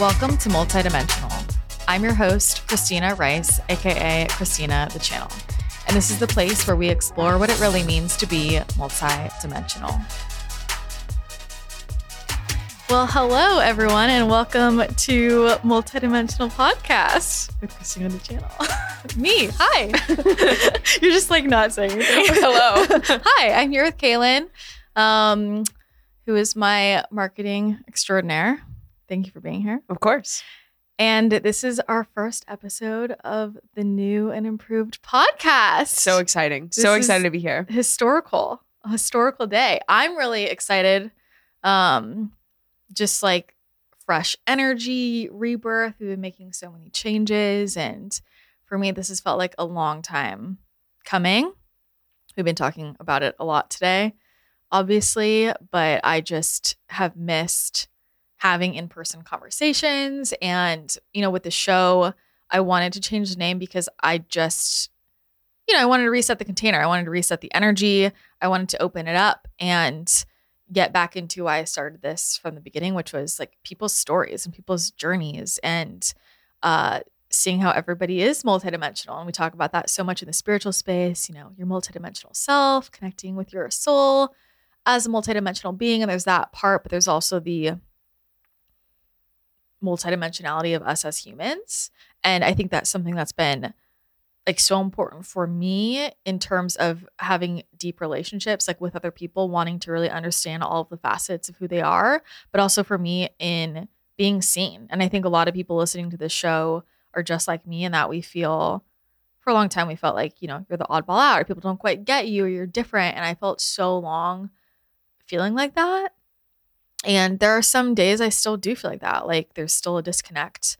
Welcome to Multidimensional. I'm your host, Christina Rice, aka Christina the Channel. And this is the place where we explore what it really means to be multidimensional. Well, hello everyone, and welcome to Multidimensional Podcast with Christina the Channel. Me, hi. You're just like not saying anything. Hello. hi, I'm here with Kaylan, um, who is my marketing extraordinaire. Thank you for being here. Of course. And this is our first episode of the new and improved podcast. So exciting. so excited to be here. historical, a historical day. I'm really excited. Um, just like fresh energy, rebirth. We've been making so many changes, and for me, this has felt like a long time coming. We've been talking about it a lot today, obviously, but I just have missed having in-person conversations and you know with the show I wanted to change the name because I just you know, I wanted to reset the container. I wanted to reset the energy. I wanted to open it up and get back into why I started this from the beginning, which was like people's stories and people's journeys and uh, seeing how everybody is multidimensional. And we talk about that so much in the spiritual space, you know, your multidimensional self, connecting with your soul as a multidimensional being. And there's that part, but there's also the multidimensionality of us as humans. And I think that's something that's been like so important for me in terms of having deep relationships like with other people wanting to really understand all of the facets of who they are but also for me in being seen and i think a lot of people listening to this show are just like me in that we feel for a long time we felt like you know you're the oddball out or people don't quite get you or you're different and i felt so long feeling like that and there are some days i still do feel like that like there's still a disconnect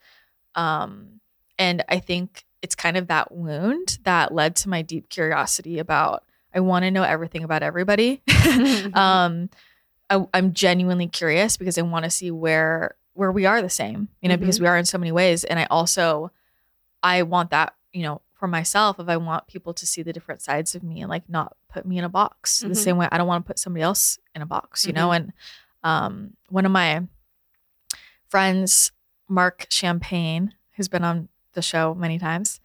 um and i think it's kind of that wound that led to my deep curiosity about I want to know everything about everybody. um, I, I'm genuinely curious because I want to see where where we are the same, you know, because we are in so many ways. And I also I want that, you know, for myself. If I want people to see the different sides of me and like not put me in a box the Mhm. same way I don't want to put somebody else in a box, you know. And um, one of my friends, Marc Champagne, who's been on the show many times,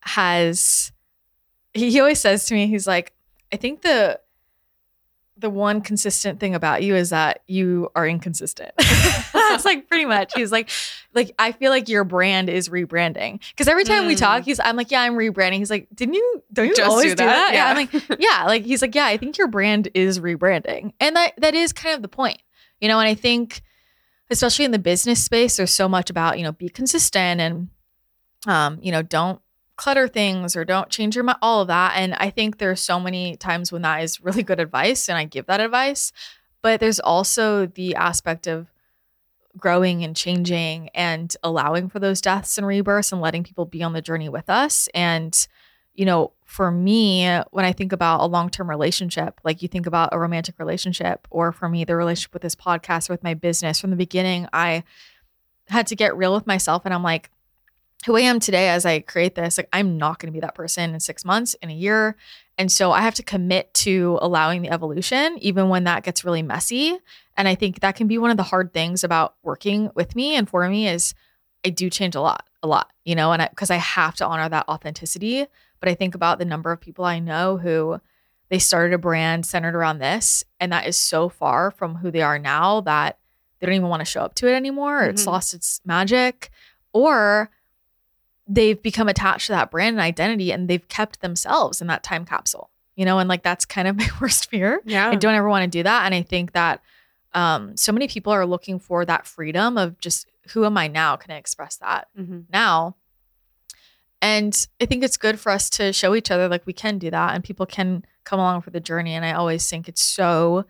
has he, always says to me, he's like, I think the the one consistent thing about you is that you are inconsistent. That's like pretty much. He's like, like I feel like your brand is rebranding because every time we Mm. talk, he's I'm like, yeah, I'm rebranding. He's like, didn't you? Don't you Just always do do that? that? Yeah. I'm like, yeah. Like he's like, yeah, I think your brand is rebranding, and that that is kind of the point, you know. And I think, especially in the business space, there's so much about you know be consistent and um, you know, don't clutter things or don't change your mind, all of that. And I think there's so many times when that is really good advice and I give that advice. But there's also the aspect of growing and changing and allowing for those deaths and rebirths and letting people be on the journey with us. And, you know, for me, when I think about a long term relationship, like you think about a romantic relationship, or for me, the relationship with this podcast or with my business, from the beginning, I had to get real with myself. And I'm like, who I am today as I create this, like I'm not going to be that person in six months, in a year. And so I have to commit to allowing the evolution, even when that gets really messy. And I think that can be one of the hard things about working with me and for me is I do change a lot, a lot, you know, and because I, have to honor that authenticity. But I think about the number of people I know who they started a brand centered around this, and that is so far from who they are now that they don't even want to show up to it anymore. Or it's mm-hmm. lost its magic, or they've become attached to that brand and identity and they've kept themselves in that time capsule you know and like that's kind of my worst fear Yeah. i don't ever want to do that and i think that um so many people are looking for that freedom of just who am i now can i express that Mhm. now and i think it's good for us to show each other like we can do that and people can come along for the journey and i always think it's so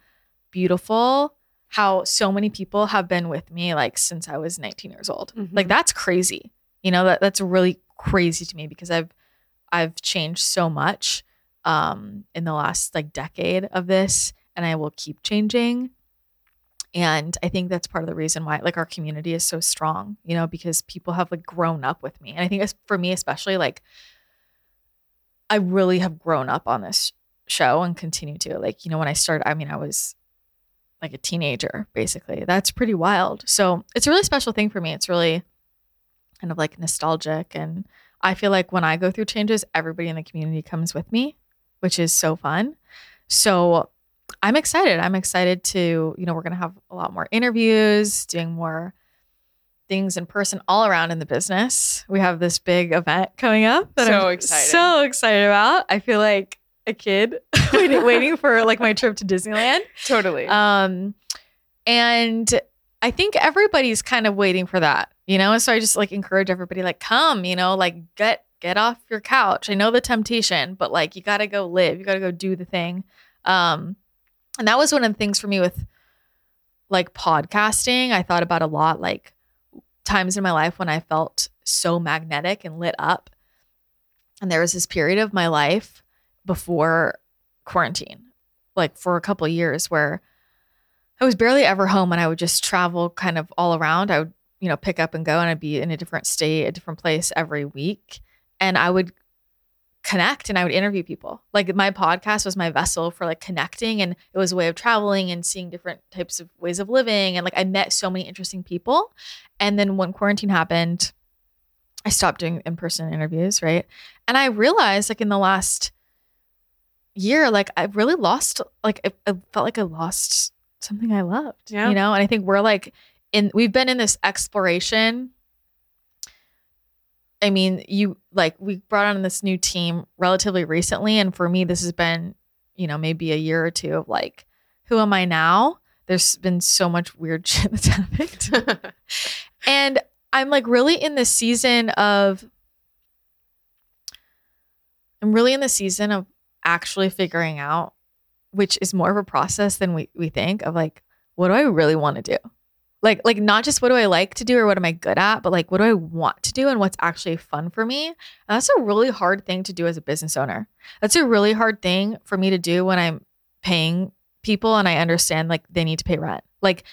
beautiful how so many people have been with me like since i was 19 years old like Mhm. that's crazy you know that that's really crazy to me because i've i've changed so much um in the last like decade of this and i will keep changing and i think that's part of the reason why like our community is so strong you know because people have like grown up with me and i think for me especially like i really have grown up on this show and continue to like you know when i started i mean i was like a teenager, basically. That's pretty wild. So it's a really special thing for me. It's really kind of like nostalgic. And I feel like when I go through changes, everybody in the community comes with me, which is so fun. So I'm excited. I'm excited to, you know, we're going to have a lot more interviews, doing more things in person all around in the business. We have this big event coming up that So I'm exciting. so excited about. I feel like a kid waiting, waiting for like my trip to Disneyland. Totally. Um, and I think everybody's kind of waiting for that, you know. So I just like encourage everybody, like, come, you know, like get get off your couch. I know the temptation, but like you got to go live. You got to go do the thing. Um, and that was one of the things for me with like podcasting. I thought about a lot, like times in my life when I felt so magnetic and lit up. And there was this period of my life before quarantine, like for a couple years, where I was barely ever home and I would just travel kind of all around. I would, you know, pick up and go and I'd be in a different state, a different place every week. And I would connect and I would interview people. Like my podcast was my vessel for like connecting and it was a way of traveling and seeing different types of ways of living. And like I met so many interesting people. And then when quarantine happened, I stopped doing in person interviews, right? And I realized like in the last year, like I really lost, like I, I felt like I lost something I loved, Yeah. you know? And I think we're like in, we've been in this exploration. I mean, you like we brought on this new team relatively recently. And for me, this has been, you know, maybe a year or two of like, who am I now? There's been so much weird shit that's happened. And I'm like really in the season of I'm really in the season of actually figuring out which is more of a process than we, we think of like what do I really want to do? Like like not just what do I like to do or what am I good at, but like what do I want to do and what's actually fun for me? And that's a really hard thing to do as a business owner. That's a really hard thing for me to do when I'm paying people and I understand like they need to pay rent. Like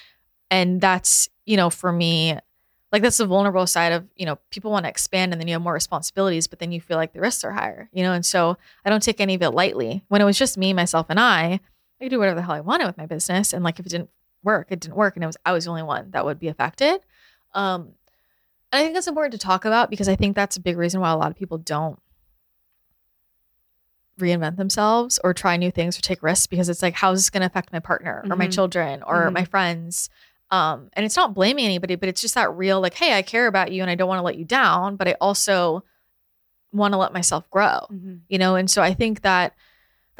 and that's, you know, for me like that's the vulnerable side of you know people want to expand and then you have more responsibilities but then you feel like the risks are higher you know and so i don't take any of it lightly when it was just me myself and i i could do whatever the hell i wanted with my business and like if it didn't work it didn't work and it was i was the only one that would be affected um and i think that's important to talk about because i think that's a big reason why a lot of people don't reinvent themselves or try new things or take risks because it's like how's this going to affect my partner or my Mhm. children or Mhm. my friends um, and it's not blaming anybody, but it's just that real, like, hey, I care about you and I don't want to let you down, but I also want to let myself grow, Mhm. you know? And so I think that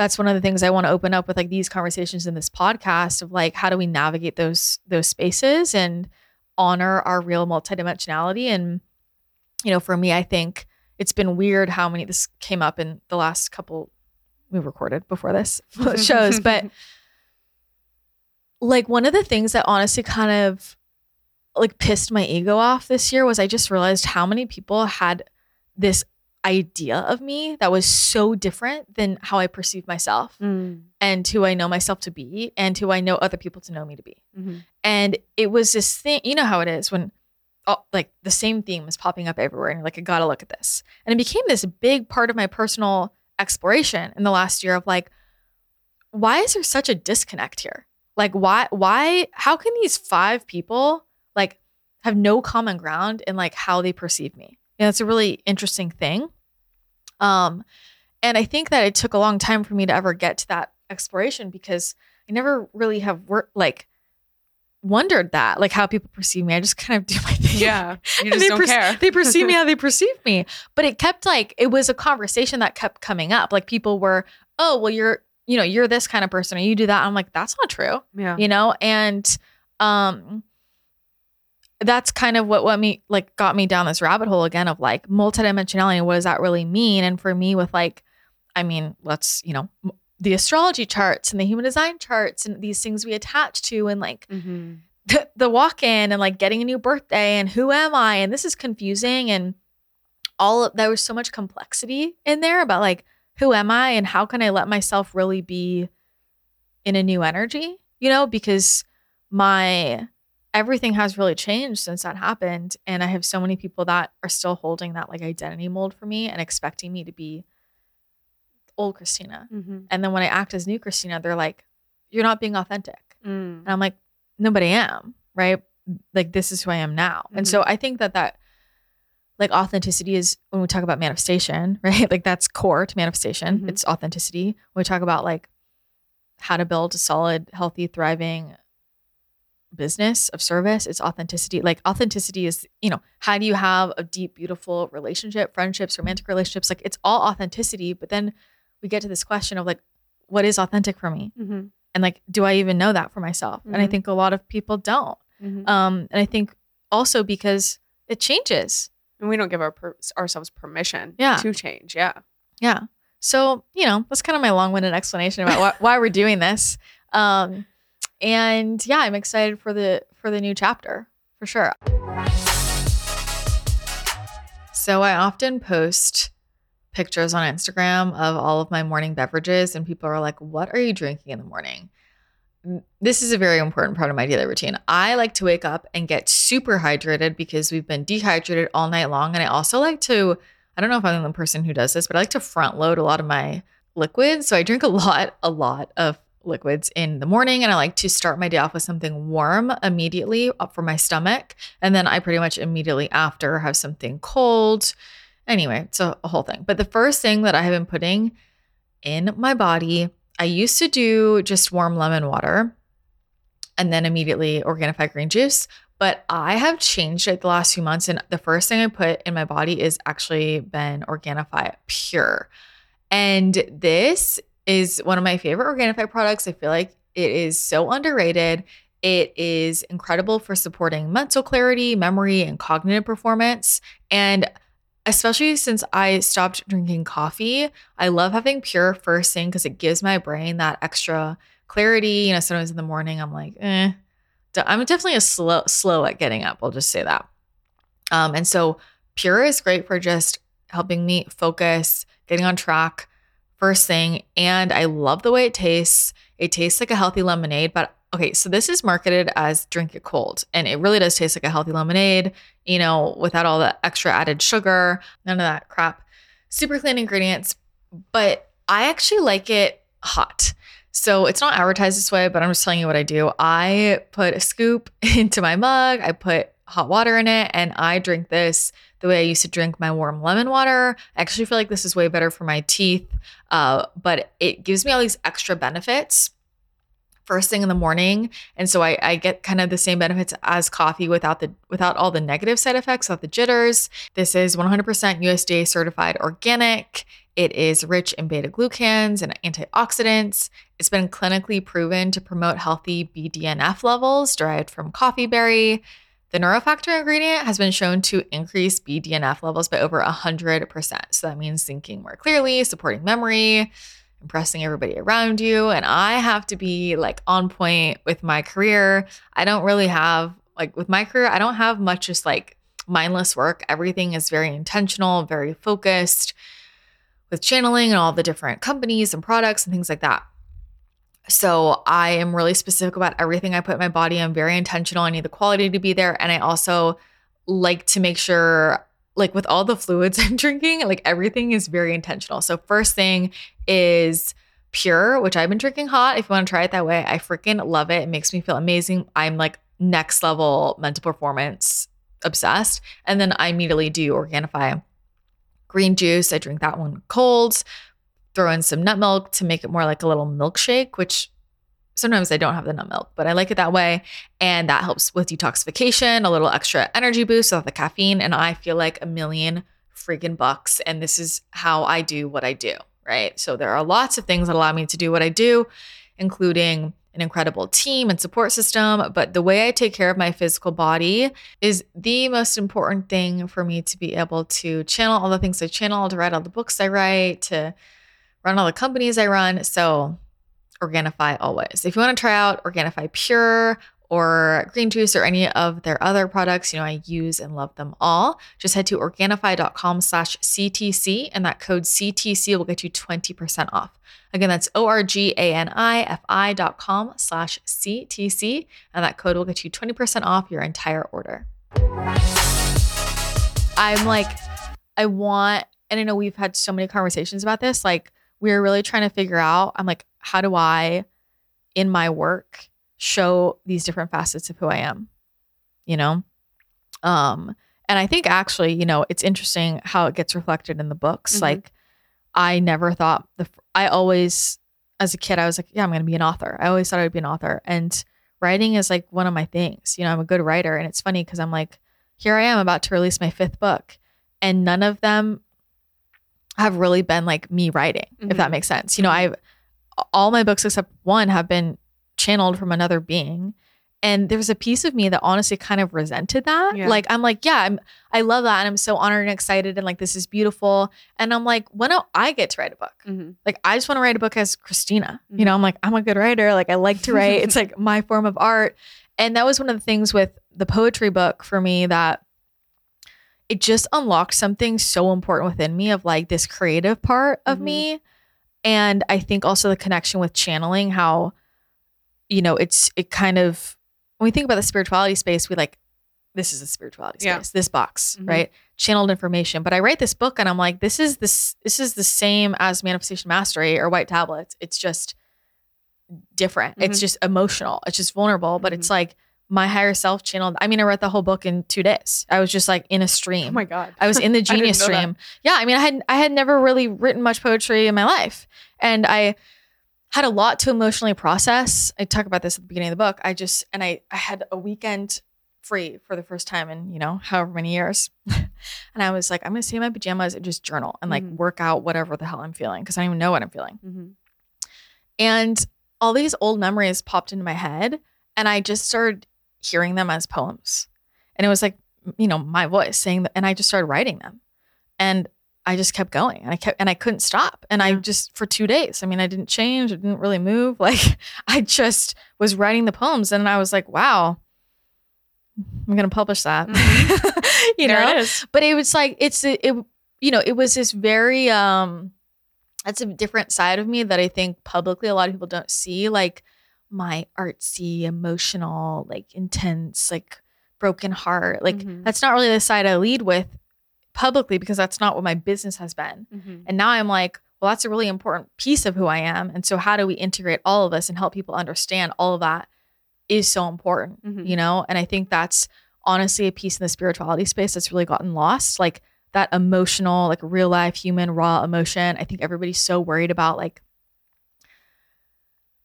that's one of the things I want to open up with like these conversations in this podcast of like, how do we navigate those, those spaces and honor our real multidimensionality? And, you know, for me, I think it's been weird how many, this came up in the last couple we recorded before this shows, but like one of the things that honestly kind of like pissed my ego off this year was I just realized how many people had this idea of me that was so different than how I perceive myself Mm. and who I know myself to be and who I know other people to know me to be. Mhm. And it was this thing, you know how it is when oh, like the same theme is popping up everywhere and you're like, I gotta look at this. And it became this big part of my personal exploration in the last year of like, why is there such a disconnect here? Like why why how can these five people like have no common ground in like how they perceive me? Know, it's a really interesting thing. Um and I think that it took a long time for me to ever get to that exploration because I never really have worked like wondered that, like how people perceive me. I just kind of do my thing. Yeah. You And just they don't perce- care. They perceive me how they perceive me. But it kept like it was a conversation that kept coming up. Like people were, oh, well, you're, you know, you're this kind of person or you do that. I'm like, that's not true. Yeah. You know? And um that's kind of what what me like got me down this rabbit hole again of like multidimensionality and what does that really mean? And for me with like, I mean, let's, you know, the astrology charts and the human design charts and these things we attach to and like hmm the, the walk in and like getting a new birthday and who am I? And this is confusing and all of, there was so much complexity in there about like who am I and how can I let myself really be in a new energy, you know, because my everything has really changed since that happened and I have so many people that are still holding that like identity mold for me and expecting me to be old Christina. hmm And then when I act as new Christina, they're like, you're not being authentic. Mm. And I'm like, no, but I am, right? Like this is who I am now. And so I think that that like authenticity is when we talk about manifestation, right? Like that's core to manifestation. Mhm. It's authenticity. When we talk about like how to build a solid, healthy, thriving business of service, it's authenticity. Like authenticity is, you know, how do you have a deep, beautiful relationship, friendships, romantic relationships? Like it's all authenticity. But then we get to this question of like, what is authentic for me? Mhm. And like, do I even know that for myself? And I Mhm. think a lot of people don't. Mhm. Um, and I think also because it changes. and we don't give our per- ourselves permission Yeah. to change. Yeah. Yeah. So, you know, that's kind of my long winded explanation about why, why we're doing this. Um, and yeah, I'm excited for the for the new chapter for sure. So I often post pictures on Instagram of all of my morning beverages, and people are like, What are you drinking in the morning? This is a very important part of my daily routine. I like to wake up and get super hydrated because we've been dehydrated all night long. And I also like to, I don't know if I'm the person who does this, but I like to front load a lot of my liquids. So I drink a lot, a lot of liquids in the morning and I like to start my day off with something warm immediately up for my stomach. And then I pretty much immediately after have something cold. Anyway, it's a, a whole thing. But the first thing that I have been putting in my body, I used to do just warm lemon water and then immediately Organifi green juice. But I have changed it the last few months. And the first thing I put in my body is actually been Organifi Pure. And this is one of my favorite Organifi products. I feel like it is so underrated. It is incredible for supporting mental clarity, memory, and cognitive performance. And especially since I stopped drinking coffee, I love having pure first thing because it gives my brain that extra clarity. You know, sometimes in the morning I'm like, eh. I'm definitely a slow slow at getting up. I'll just say that. Um, and so pure is great for just helping me focus, getting on track first thing. And I love the way it tastes. It tastes like a healthy lemonade, but okay, so this is marketed as drink it cold. And it really does taste like a healthy lemonade, you know, without all the extra added sugar, none of that crap. Super clean ingredients, but I actually like it hot. So it's not advertised this way, but I'm just telling you what I do. I put a scoop into my mug, I put hot water in it, and I drink this the way I used to drink my warm lemon water. I actually feel like this is way better for my teeth, uh, but it gives me all these extra benefits first thing in the morning. And so I, I get kind of the same benefits as coffee without the without all the negative side effects without the jitters. This is 100% usda certified organic. It is rich in beta glucans and antioxidants. It's been clinically proven to promote healthy bdnf levels derived from coffee berry the neurofactor ingredient has been shown to increase BDNF levels by over 100%. So that means thinking more clearly, supporting memory, impressing everybody around you. And I have to be like on point with my career. I don't really have, like, with my career, I don't have much just like mindless work. Everything is very intentional, very focused with channeling and all the different companies and products and things like that. So I am really specific about everything I put in my body. I'm very intentional. I need the quality to be there. And I also like to make sure, like with all the fluids I'm drinking, like everything is very intentional. So first thing is pure, which I've been drinking hot. If you want to try it that way, I freaking love it. It makes me feel amazing. I'm like next level mental performance obsessed. And then I immediately do Organifi green juice. I drink that one cold throw in some nut milk to make it more like a little milkshake, which sometimes I don't have the nut milk, but I like it that way. And that helps with detoxification, a little extra energy boost without the caffeine. And I feel like a million freaking bucks. And this is how I do what I do, right? So there are lots of things that allow me to do what I do, including an incredible team and support system. But the way I take care of my physical body is the most important thing for me to be able to channel all the things I channel, to write all the books I write, to run all the companies I run. So, Organifi always. If you want to try out Organifi Pure or Green Juice or any of their other products, you know, I use and love them all. Just head to Organifi.com slash CTC and that code CTC will get you 20% off. Again, that's O-R-G-A-N-I-F-I dot com slash CTC and that code will get you 20% off your entire order. I'm like, I want, and I know we've had so many conversations about this, like, we're really trying to figure out i'm like how do i in my work show these different facets of who I am, you know? Um, and I think actually, you know, it's interesting how it gets reflected in the books. Mhm. Like, I never thought the, I always, as a kid, I was like, yeah, I'm going to be an author. I always thought I would be an author. And writing is like one of my things. You know, I'm a good writer. And it's funny because I'm like, here I am about to release my fifth book. And none of them have really been like me writing, if that Mhm. makes sense. You know, I've, all my books except one have been channeled from another being. And there was a piece of me that honestly kind of resented that. Yeah. Like I'm like, yeah, I'm I love that and I'm so honored and excited and like this is beautiful. And I'm like, when do I get to write a book? Mhm. Like I just want to write a book as Christina. Mhm. You know, I'm like, I'm a good writer. Like I like to write. it's like my form of art. And that was one of the things with the poetry book for me that it just unlocked something so important within me of like this creative part of Mhm. me. And I think also the connection with channeling, how, you know, it's it kind of when we think about the spirituality space, we like, this is a spirituality Yeah. space, this box, Mhm. right? Channeled information. But I write this book and I'm like, this is this this is the same as manifestation mastery or white tablets. It's just different. It's Mhm. just emotional. It's just vulnerable. But it's like my higher self channeled. I mean, I read the whole book in two days. I was just like in a stream. Oh my god. I was in the genius know that. stream. Yeah, I mean, I had I had never really written much poetry in my life, and I had a lot to emotionally process. I talk about this at the beginning of the book. I just and I I had a weekend free for the first time in you know however many years, and I was like, I'm gonna stay in my pajamas and just journal and like Mhm. work out whatever the hell I'm feeling because I don't even know what I'm feeling. Mhm. And all these old memories popped into my head, and I just started hearing them as poems. And it was like, you know, my voice saying that, and I just started writing them. And I just kept going and I kept, and I couldn't stop. And I just, for two days, I mean, I didn't change, I didn't really move. Like, I just was writing the poems and I was like, wow, I'm going to publish that. you there know? it is. but it was like it's it, it you know it was this very um that's a different side of me that i think publicly a lot of people don't see like my artsy emotional like intense like broken heart like Mhm. that's not really the side i lead with publicly because that's not what my business has been Mhm. and now i'm like well that's a really important piece of who i am and so how do we integrate all of this and help people understand all of that is so important Mhm. you know and i think that's honestly a piece in the spirituality space that's really gotten lost like that emotional like real life human raw emotion i think everybody's so worried about like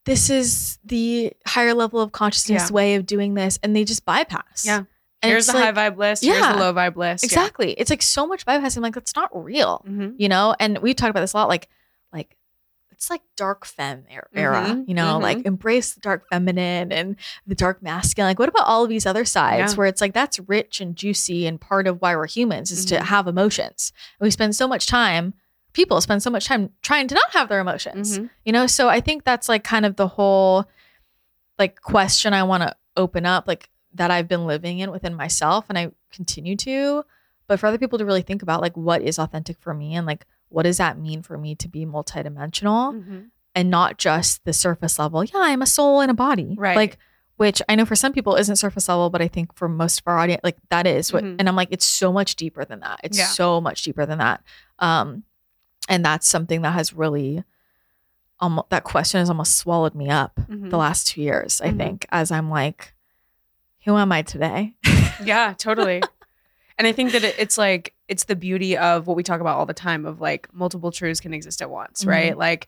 this is the higher level of consciousness Yeah. way of doing this and they just bypass Yeah. and Here's the like, high vibe list. Here's Yeah. the low vibe list. exactly it's like so much bypassing like that's not real Yeah. Mhm. you know and we've talked about this a lot like like it's like dark femme er- era Mhm, you know like mhm. embrace the dark feminine and the dark masculine like what about all of these other sides Yeah. where it's like that's rich and juicy and part of why we're humans is to Mhm. have emotions and we spend so much time people spend so much time trying to not have their emotions Mhm. you know so i think that's like kind of the whole like question i want to open up like that i've been living in within myself and i continue to but for other people to really think about like what is authentic for me and like what does that mean for me to be multidimensional Mhm. and not just the surface level yeah i'm a soul in a body Right. like which i know for some people isn't surface level but i think for most of our audience like that is what Mhm. and i'm like it's so much deeper than that it's Yeah. so much deeper than that um and that's something that has really um that question has almost swallowed me up Mhm. the last two years i Mhm. think as i'm like who am i today Yeah, totally. and I think that it, it's like it's the beauty of what we talk about all the time of like multiple truths can exist at once, Mhm. right? Like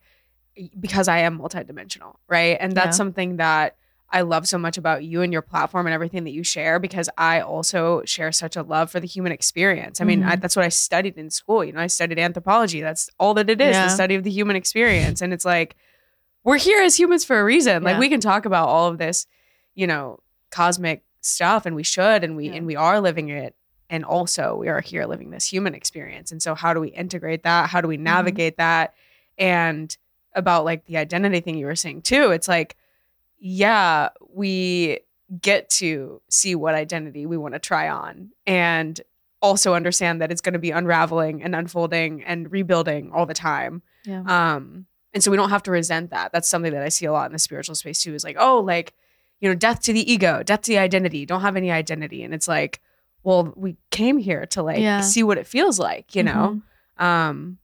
because I am multidimensional, right? And that's Yeah. something that I love so much about you and your platform and everything that you share because I also share such a love for the human experience. I mean, I, Mhm. that's what I studied in school. You know, I studied anthropology. That's all that it is, Yeah. the study of the human experience. And it's like we're here as humans for a reason. Like we can talk about all of this, you know, cosmic stuff and we should and we Yeah. and we are living it and also we are here living this human experience and so how do we integrate that how do we Mm-hmm. navigate that and about like the identity thing you were saying too it's like yeah we get to see what identity we want to try on and also understand that it's going to be unraveling and unfolding and rebuilding all the time yeah um, and so we don't have to resent that. That's something that I see a lot in the spiritual space too. Is like, oh, like, you know, death to the ego, death to the identity. Don't have any identity. And it's like, well, we came here to like Yeah. see what it feels like, you know. Mhm. Um,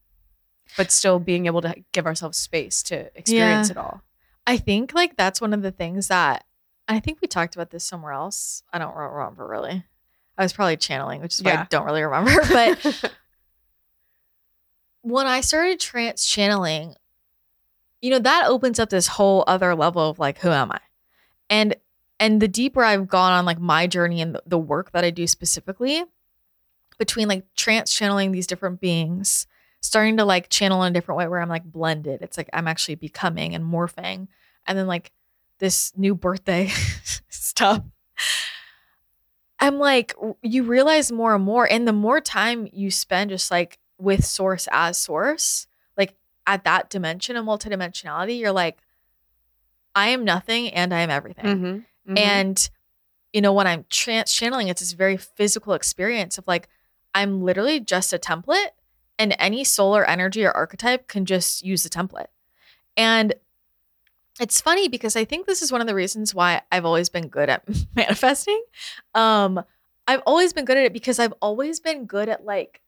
but still being able to give ourselves space to experience Yeah. it all. I think like that's one of the things that I think we talked about this somewhere else. I don't remember really. I was probably channeling, which is why Yeah. I don't really remember. But when I started trance channeling, you know, that opens up this whole other level of like, who am I? And and the deeper I've gone on like my journey and the, the work that I do specifically, between like trance channeling these different beings, starting to like channel in a different way where I'm like blended. It's like I'm actually becoming and morphing. And then like this new birthday stuff. I'm like, you realize more and more. And the more time you spend just like with source as source, like at that dimension of multidimensionality, you're like, I am nothing and I am everything. Mhm, mhm. And, you know, when I'm trance channeling, it's this very physical experience of like, I'm literally just a template and any solar energy or archetype can just use the template. And it's funny because I think this is one of the reasons why I've always been good at manifesting. Um, I've always been good at it because I've always been good at like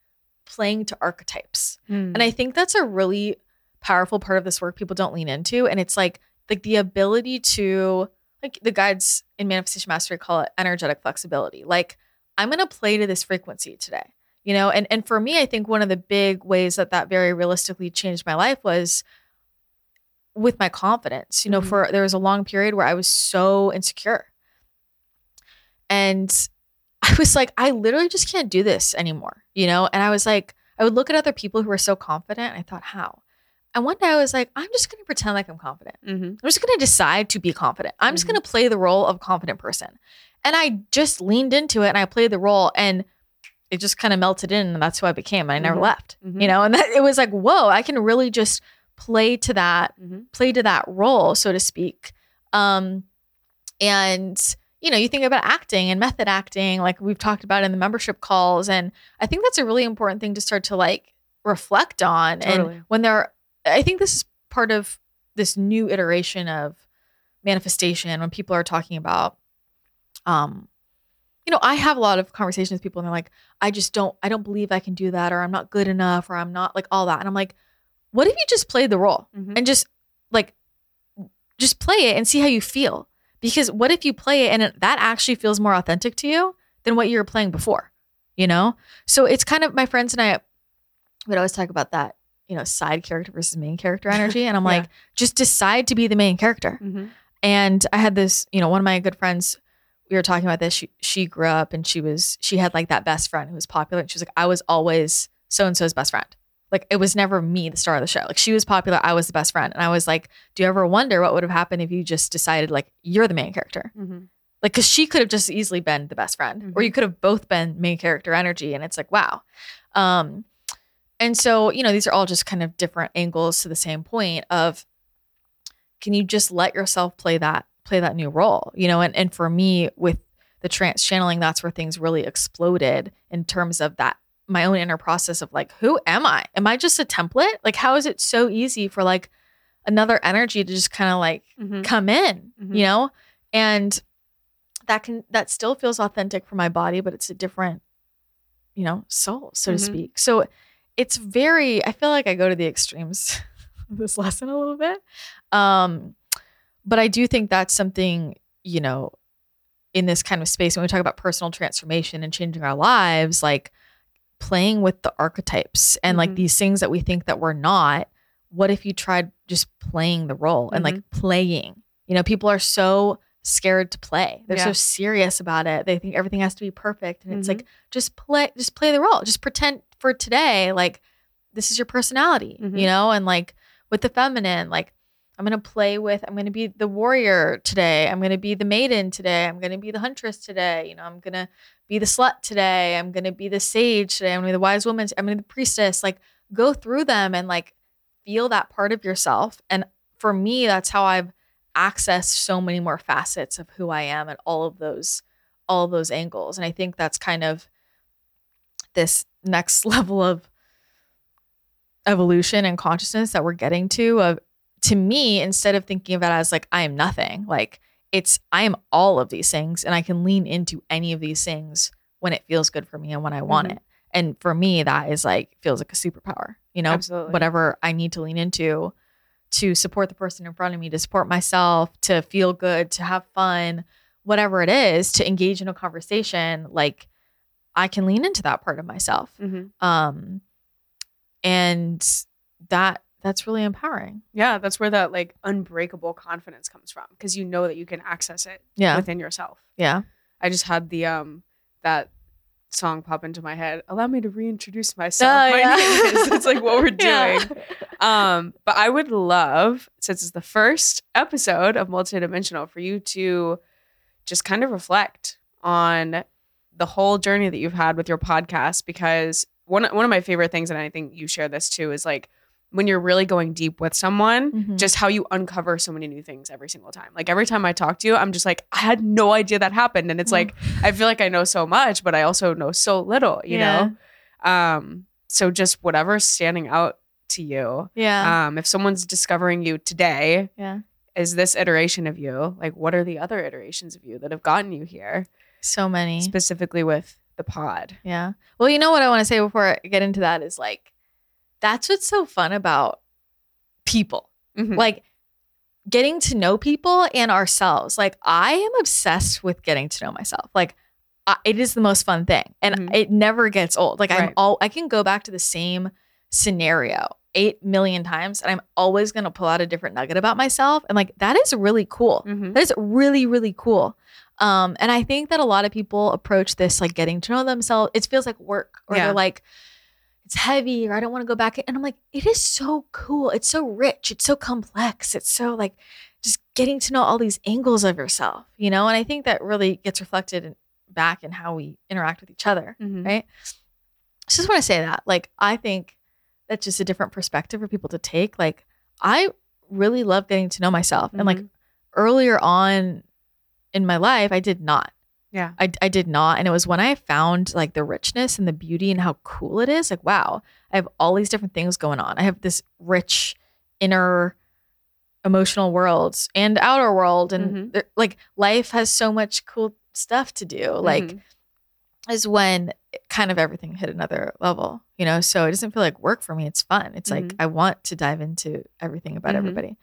playing to archetypes. Mm. And I think that's a really powerful part of this work people don't lean into. And it's like like the ability to like the guides in manifestation mastery call it energetic flexibility. Like I'm gonna play to this frequency today, you know. And and for me, I think one of the big ways that that very realistically changed my life was with my confidence. You know, Mhm. for there was a long period where I was so insecure, and I was like, I literally just can't do this anymore, you know. And I was like, I would look at other people who were so confident. And I thought, how? And one day I was like, I'm just going to pretend like I'm confident. Mhm. I'm just going to decide to be confident. I'm just Mhm. going to play the role of a confident person. And I just leaned into it and I played the role and it just kind of melted in and that's who I became. I never Mhm. left, Mhm. you know, and that it was like, whoa, I can really just play to that, Mhm. play to that role, so to speak. Um, and you know, you think about acting and method acting, like we've talked about in the membership calls. And I think that's a really important thing to start to like reflect on. Totally. And when there, I think this is part of this new iteration of manifestation when people are talking about, um, you know, I have a lot of conversations with people and they're like, I just don't, I don't believe I can do that, or I'm not good enough, or I'm not like all that. And I'm like, what if you just played the role Mhm. and just like, just play it and see how you feel? Because what if you play it and it, that actually feels more authentic to you than what you were playing before? You know? So it's kind of my friends and I would always talk about that, you know, side character versus main character energy. And I'm Yeah. like, just decide to be the main character. Mhm. And I had this, you know, one of my good friends, we were talking about this. She she grew up and she was she had like that best friend who was popular. And she was like, I was always so and so's best friend. Like it was never me, the star of the show. Like she was popular, I was the best friend. And I was like, do you ever wonder what would have happened if you just decided like you're the main character? Mhm. Like, cause she could have just easily been the best friend, or Mhm. you could have both been main character energy. And it's like, wow. Um, and so, you know, these are all just kind of different angles to the same point of can you just let yourself play that, play that new role? You know, and and for me with the trance channeling, that's where things really exploded in terms of that my own inner process of like, who am I? Am I just a template? Like, how is it so easy for like another energy to just kind of like Mhm. come in, Mhm. you know? And that can that still feels authentic for my body, but it's a different, you know, soul, so Mhm. to speak. So it's very I feel like I go to the extremes of this lesson a little bit. Um, but I do think that's something, you know, in this kind of space when we talk about personal transformation and changing our lives, like playing with the archetypes and like Mhm. these things that we think that we're not. What if you tried just playing the role and like playing? You know, people are so scared to play. They're so serious about it. They think everything has to be perfect. And it's Mhm. like just play just play the role. Just pretend for today like this is your personality, you know? And like with the feminine, like I'm going to play with I'm going to be the warrior today. I'm going to be the maiden today. I'm going to be the huntress today. You know, I'm going to be the slut today. I'm going to be the sage today. I'm going to be the wise woman. I'm going to be the priestess. Like go through them and like feel that part of yourself. And for me, that's how I've accessed so many more facets of who I am and all of those all of those angles. And I think that's kind of this next level of evolution and consciousness that we're getting to of to me instead of thinking of it as like I am nothing, like it's I am all of these things and I can lean into any of these things when it feels good for me and when I want Mhm. it. And for me that is like feels like a superpower, you know? Absolutely. Whatever I need to lean into to support the person in front of me, to support myself, to feel good, to have fun, whatever it is, to engage in a conversation, like I can lean into that part of myself. Mhm. Um and that that's really empowering. Yeah, that's where that like unbreakable confidence comes from because you know that you can access it Yeah. within yourself. Yeah. I just had the um that song pop into my head. Allow me to reintroduce myself. Oh, my yeah. is. It's like what we're Yeah. doing. Um, but I would love, since it's the first episode of Multidimensional, for you to just kind of reflect on the whole journey that you've had with your podcast. Because one one of my favorite things, and I think you share this too, is like when you're really going deep with someone, Mhm. just how you uncover so many new things every single time. Like every time I talk to you, I'm just like, I had no idea that happened. And it's Mm. like I feel like I know so much, but I also know so little, you Yeah. know? Um, so just whatever's standing out to you. Yeah. Um, if someone's discovering you today, yeah. is this iteration of you, like what are the other iterations of you that have gotten you here, So many. specifically with the pod? Yeah. Well, you know what I want to say before I get into that is like, that's what's so fun about people. Mhm. Like getting to know people and ourselves. Like I am obsessed with getting to know myself. Like I, it is the most fun thing, and Mhm. it never gets old. Like I'm all I can go back to the same scenario eight million times, and I'm always gonna pull out a different nugget about myself. And like that is really cool. Mhm. That is really, really cool. Um, and I think that a lot of people approach this like getting to know themselves. It feels like work, or Yeah. they're like, it's heavy, or I don't want to go back. And I'm like, it is so cool. It's so rich. It's so complex. It's so like just getting to know all these angles of yourself, you know. And I think that really gets reflected in, back in how we interact with each other. Mhm. Right. I just want to say that, like, I think that's just a different perspective for people to take. Like, I really love getting to know myself, and like Mhm. earlier on in my life, I did not. Yeah. I, I did not. And it was when I found like the richness and the beauty and how cool it is. Like, wow, I have all these different things going on. I have this rich inner emotional world and outer world. And Mhm. there- like life has so much cool stuff to do. Like, Mhm. is when kind of everything hit another level, you know? So it doesn't feel like work for me. It's fun. It's like Mhm. I want to dive into everything about Mhm. everybody,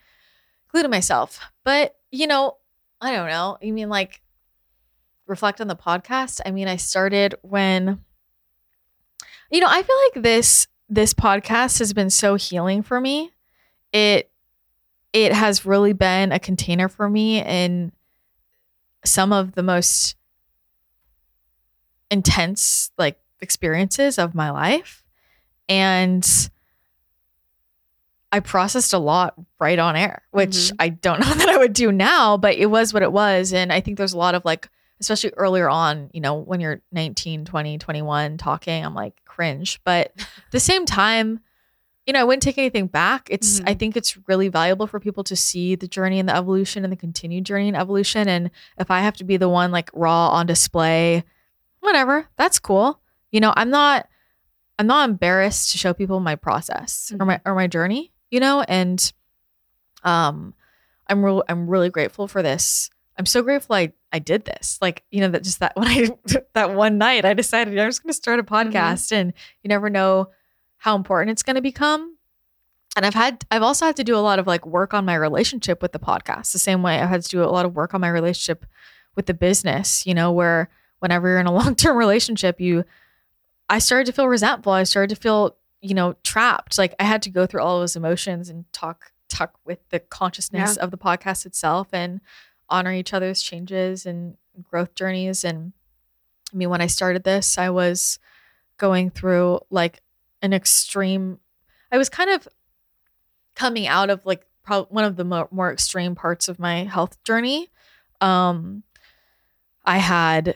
including myself. But, you know, I don't know. You mean like reflect on the podcast? I mean, I started when you know, I feel like this this podcast has been so healing for me. It it has really been a container for me in some of the most intense like experiences of my life and I processed a lot right on air, which Mhm. I don't know that I would do now, but it was what it was. And I think there's a lot of like, especially earlier on, you know, when you're 19, 20, 21 talking, I'm like cringe. But at the same time, you know, I wouldn't take anything back. It's, I Mhm. think it's really valuable for people to see the journey and the evolution and the continued journey and evolution. And if I have to be the one like raw on display, whatever, that's cool. You know, I'm not, I'm not embarrassed to show people my process or my or my journey, you know, and um I'm real I'm really grateful for this. I'm so grateful I I did this. Like, you know, that just that when I that one night I decided I'm just gonna start a mm-hmm. podcast and you never know how important it's gonna become. And I've had I've also had to do a lot of like work on my relationship with the podcast. The same way I've had to do a lot of work on my relationship with the business, you know, where whenever you're in a long-term relationship, you I started to feel resentful. I started to feel, you know, trapped. Like I had to go through all those emotions and talk talk with the consciousness of the podcast itself and honor each other's changes and growth journeys. And I mean, when I started this, I was going through like an extreme. I was kind of coming out of like probably one of the more, more extreme parts of my health journey. Um, I had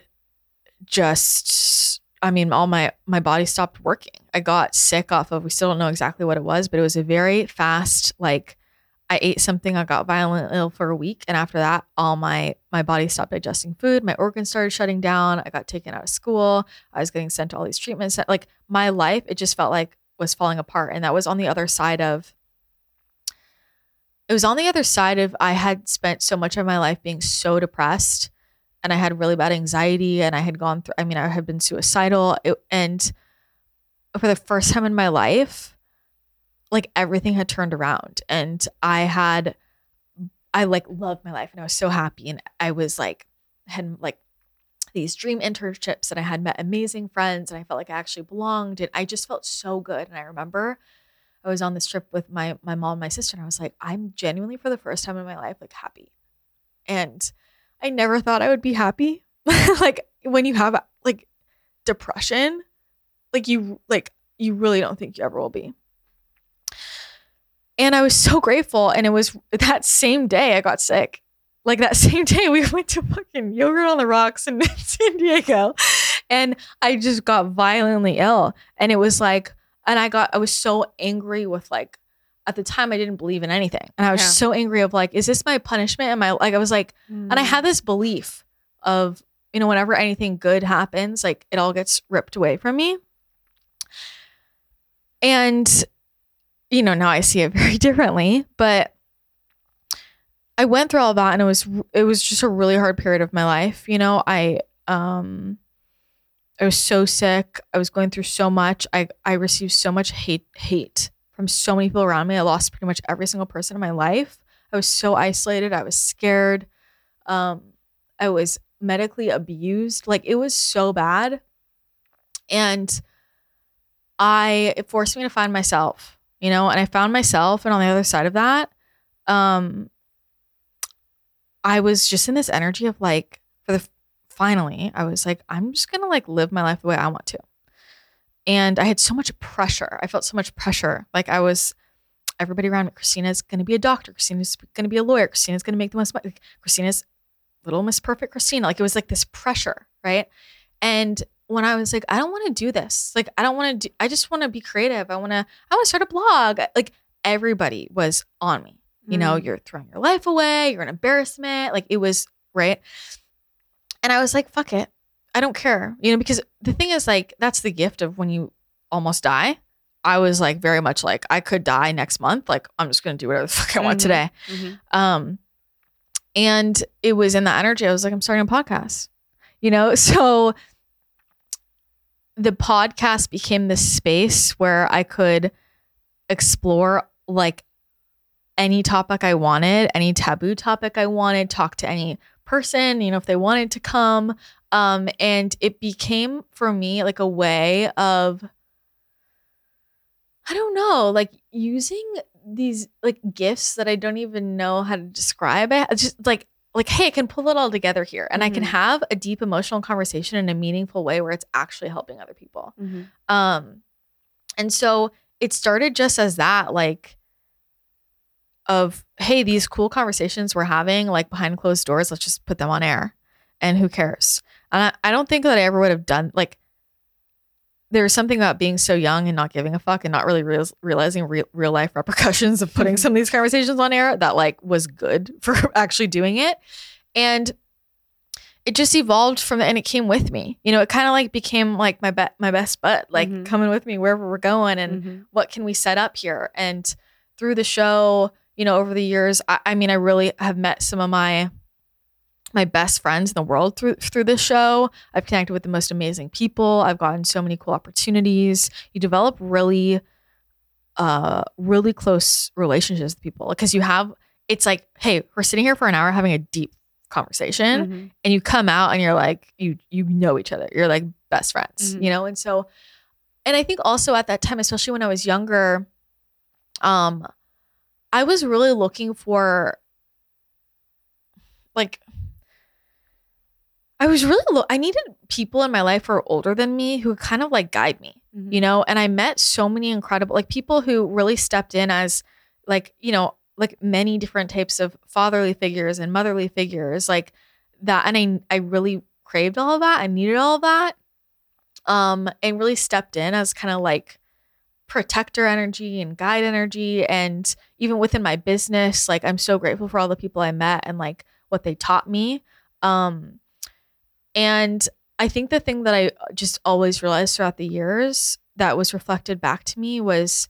just I mean, all my my body stopped working. I got sick off of we still don't know exactly what it was, but it was a very fast like I ate something, I got violently ill for a week, and after that, all my my body stopped digesting food. My organs started shutting down. I got taken out of school. I was getting sent to all these treatments. Like my life, it just felt like was falling apart, and that was on the other side of. It was on the other side of I had spent so much of my life being so depressed and I had really bad anxiety and I had gone through I mean I had been suicidal it, and for the first time in my life like everything had turned around and I had I like loved my life and I was so happy and I was like had like these dream internships and I had met amazing friends and I felt like I actually belonged and I just felt so good and I remember I was on this trip with my my mom and my sister and I was like I'm genuinely for the first time in my life like happy. And I never thought I would be happy. like when you have like depression, like you like you really don't think you ever will be. And I was so grateful. And it was that same day I got sick. Like that same day we went to fucking yogurt on the rocks in San Diego. And I just got violently ill. And it was like, and I got, I was so angry with like, at the time I didn't believe in anything. And I was Yeah. so angry of like, is this my punishment? Am I like, I was like, and I had mm. this belief of, you know, whenever anything good happens, like it all gets ripped away from me. And, you know, now I see it very differently, but I went through all that and it was it was just a really hard period of my life. You know, I um I was so sick. I was going through so much. I I received so much hate hate from so many people around me. I lost pretty much every single person in my life. I was so isolated. I was scared. Um, I was medically abused. Like it was so bad. And I it forced me to find myself, you know, and I found myself. And on the other side of that, um, I was just in this energy of like, for the finally, I was like, I'm just gonna like live my life the way I want to. And I had so much pressure. I felt so much pressure. Like I was everybody around me. Christina's to be a doctor. Christina's to be a lawyer. Christina's to make the most money. Christina's little Miss Perfect Christina. Like it was like this pressure, right? And when I was like, I don't want to do this. Like I don't want to do. I just want to be creative. I want to. I want to start a blog. Like everybody was on me. You know, Mm. you're throwing your life away. You're an embarrassment. Like it was right. And I was like, fuck it. I don't care. You know, because the thing is, like, that's the gift of when you almost die. I was like very much like I could die next month. Like I'm just gonna do whatever the fuck I want Mhm. today. Mhm. Um, and it was in that energy. I was like, I'm starting a podcast. You know, so the podcast became this space where I could explore like any topic I wanted, any taboo topic I wanted, talk to any person, you know, if they wanted to come. Um, and it became for me like a way of I don't know, like using these like gifts that I don't even know how to describe it. Just like like hey, I can pull it all together here and I can Mhm. have a deep emotional conversation in a meaningful way where it's actually helping other people. Mhm. Um and so it started just as that like of hey, these cool conversations we're having like behind closed doors, let's just put them on air. And who cares? And I, I don't think that I ever would have done like there's something about being so young and not giving a fuck and not really real, realizing real, real life repercussions of putting some of these conversations on air that like was good for actually doing it and it just evolved from and it came with me you know it kind of like became like my be- my best butt like Mhm. coming with me wherever we're going and Mhm. what can we set up here and through the show you know over the years I, I mean i really have met some of my my best friends in the world through through this show. I've connected with the most amazing people. I've gotten so many cool opportunities. You develop really uh really close relationships with people because you have it's like hey we're sitting here for an hour having a deep conversation Mhm. and you come out and you're like you you know each other. You're like best friends Mhm. you know? And so and i think also at that time especially when i was younger um i was really looking for like i was really lo- i needed people in my life who are older than me who kind of like guide me Mhm. you know and i met so many incredible like people who really stepped in as like you know like many different types of fatherly figures and motherly figures like that and i i really craved all of that i needed all of that um and really stepped in as kind of like protector energy and guide energy and even within my business like i'm so grateful for all the people i met and like what they taught me um and i think the thing that i just always realized throughout the years that was reflected back to me was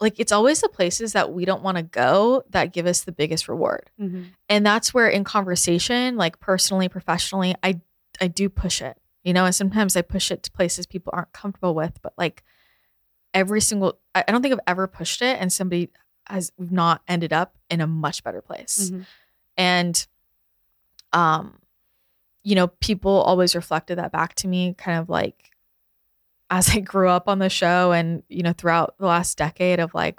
like it's always the places that we don't want to go that give us the biggest reward Mhm. and that's where in conversation like personally professionally i i do push it you know and sometimes i push it to places people aren't comfortable with but like every single I I don't think I've ever pushed it and somebody has we've not ended up in a much better place. Mhm. And um you know, people always reflected that back to me kind of like as I grew up on the show and you know throughout the last decade of like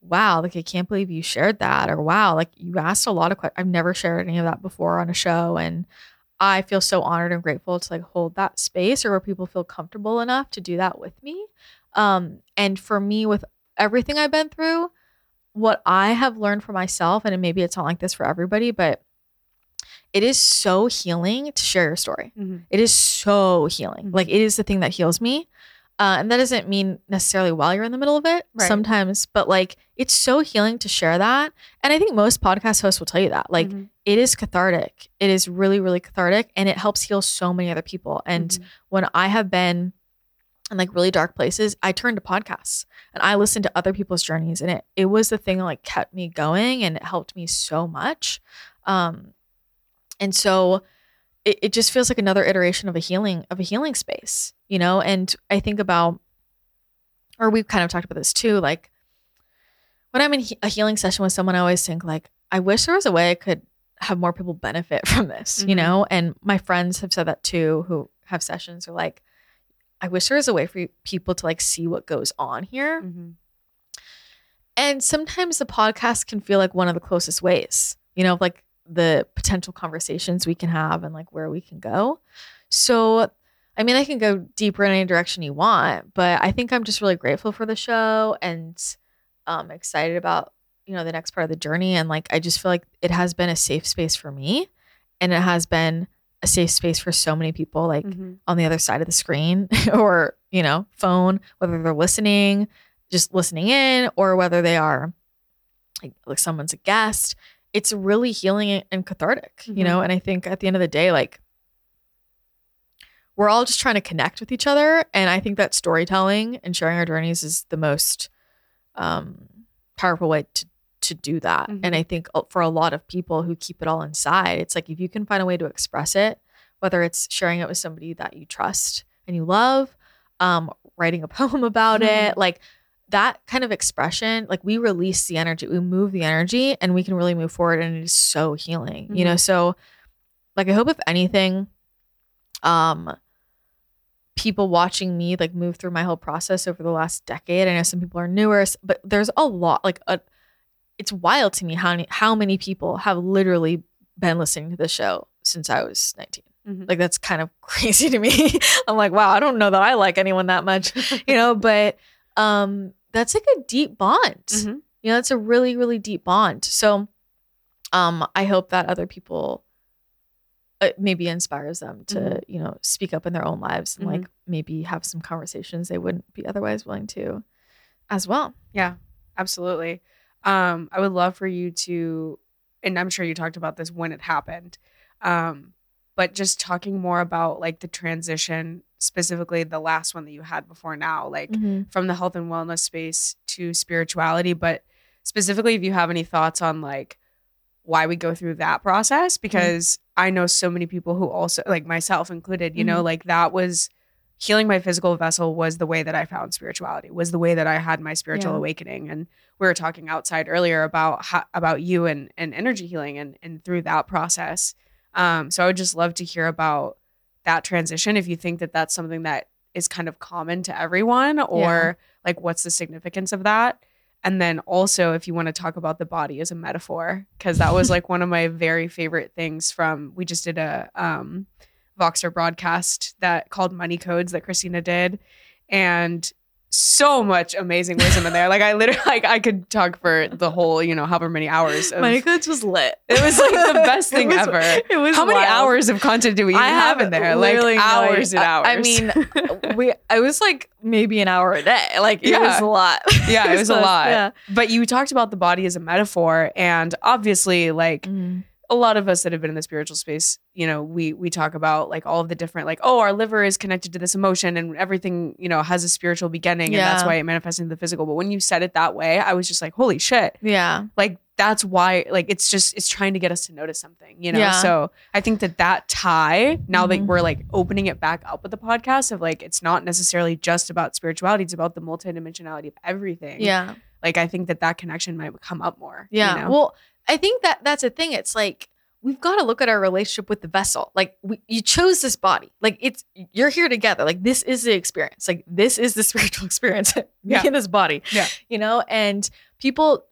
wow, like I can't believe you shared that or wow, like you asked a lot of questions. I've never shared any of that before on a show and I feel so honored and grateful to like hold that space or where people feel comfortable enough to do that with me. Um, and for me, with everything I've been through, what I have learned for myself, and maybe it's not like this for everybody, but it is so healing to share your story. Mhm. It is so healing. Mhm. Like it is the thing that heals me. Uh, and that doesn't mean necessarily while you're in the middle of it Right. sometimes, but like it's so healing to share that. And I think most podcast hosts will tell you that. Like Mhm. it is cathartic. It is really, really cathartic and it helps heal so many other people. And Mhm. when I have been in like really dark places, I turned to podcasts and I listened to other people's journeys and it it was the thing that like kept me going and it helped me so much. Um and so it, it just feels like another iteration of a healing of a healing space, you know? And I think about or we've kind of talked about this too, like when I'm in he- a healing session with someone, I always think like, I wish there was a way I could have more people benefit from this, you Mhm. know? And my friends have said that too, who have sessions are like, I wish there was a way for people to like see what goes on here. Mhm. And sometimes the podcast can feel like one of the closest ways, you know, like the potential conversations we can have and like where we can go. So, I mean, I can go deeper in any direction you want, but I think I'm just really grateful for the show and um, excited about, you know, the next part of the journey. And like, I just feel like it has been a safe space for me and it has been a safe space for so many people, like Mhm. on the other side of the screen or, you know, phone, whether they're listening, just listening in, or whether they are like, like someone's a guest. It's really healing and cathartic, you know? And I think at the end of the day, like, we're all just trying to connect with each other. And I think that storytelling and sharing our journeys is the most um, powerful way to, to do that. Mhm. And I think uh, for a lot of people who keep it all inside, it's like if you can find a way to express it, whether it's sharing it with somebody that you trust and you love, um, writing a poem about it, like that kind of expression, like we release the energy, we move the energy, and we can really move forward. And it is so healing, you know? So, like, I hope if anything, um, people watching me like move through my whole process over the last decade. I know some people are newer, but there's a lot like a, it's wild to me how many, how many people have literally been listening to the show since I was 19. Mhm. Like that's kind of crazy to me. I'm like, wow, I don't know that I like anyone that much, you know, but um that's like a deep bond. Mhm. You know, it's a really really deep bond. So um I hope that other people it maybe inspires them to, Mhm. you know, speak up in their own lives and like maybe have some conversations they wouldn't be otherwise willing to as well. Yeah, absolutely. Um, I would love for you to, and I'm sure you talked about this when it happened, um, but just talking more about like the transition, specifically the last one that you had before now, like mm-hmm. from the health and wellness space to spirituality, but specifically if you have any thoughts on like why we go through that process, mm-hmm. because I know so many people who also, like myself included, you know, mm-hmm. like that was healing my physical vessel was the way that I found spirituality, was the way that I had my spiritual Yeah. awakening. And we were talking outside earlier about how, about you and, and energy healing and, and through that process. Um, so I would just love to hear about that transition if you think that that's something that is kind of common to everyone or like what's the significance of that? And then also if you want to talk about the body as a metaphor because that was like one of my very favorite things from we just did a um voxer broadcast that called money codes that christina did. And so much amazing wisdom in there like i literally like i could talk for the whole you know however many hours of, My coach was lit. it was like the best thing was- ever It was how many hours of content do we even I have, in there? Like no hours and hours. I- I mean, we I was like maybe an hour a day. Like it Yeah. was a lot. Yeah, it was a lot. Yeah. but you talked about the body as a metaphor, and obviously, like Mhm. A lot of us that have been in the spiritual space, you know, we we talk about like all of the different, like, oh, our liver is connected to this emotion, and everything, you know, has a spiritual beginning, and that's why it manifests into the physical. But when you said it that way, I was just like, holy shit! Yeah. Like that's why like it's just it's trying to get us to notice something you know Yeah. so i think that that tie now that Mhm. we're like opening it back up with the podcast of like it's not necessarily just about spirituality it's about the multidimensionality of everything Yeah. like i think that that connection might come up more you Yeah. know? Well, I think that that's a thing. It's like we've got to look at our relationship with the vessel. Like we, you chose this body. Like it's you're here together. Like this is the experience. Like this is the spiritual experience. Me Yeah. in this body. Yeah. You know, and people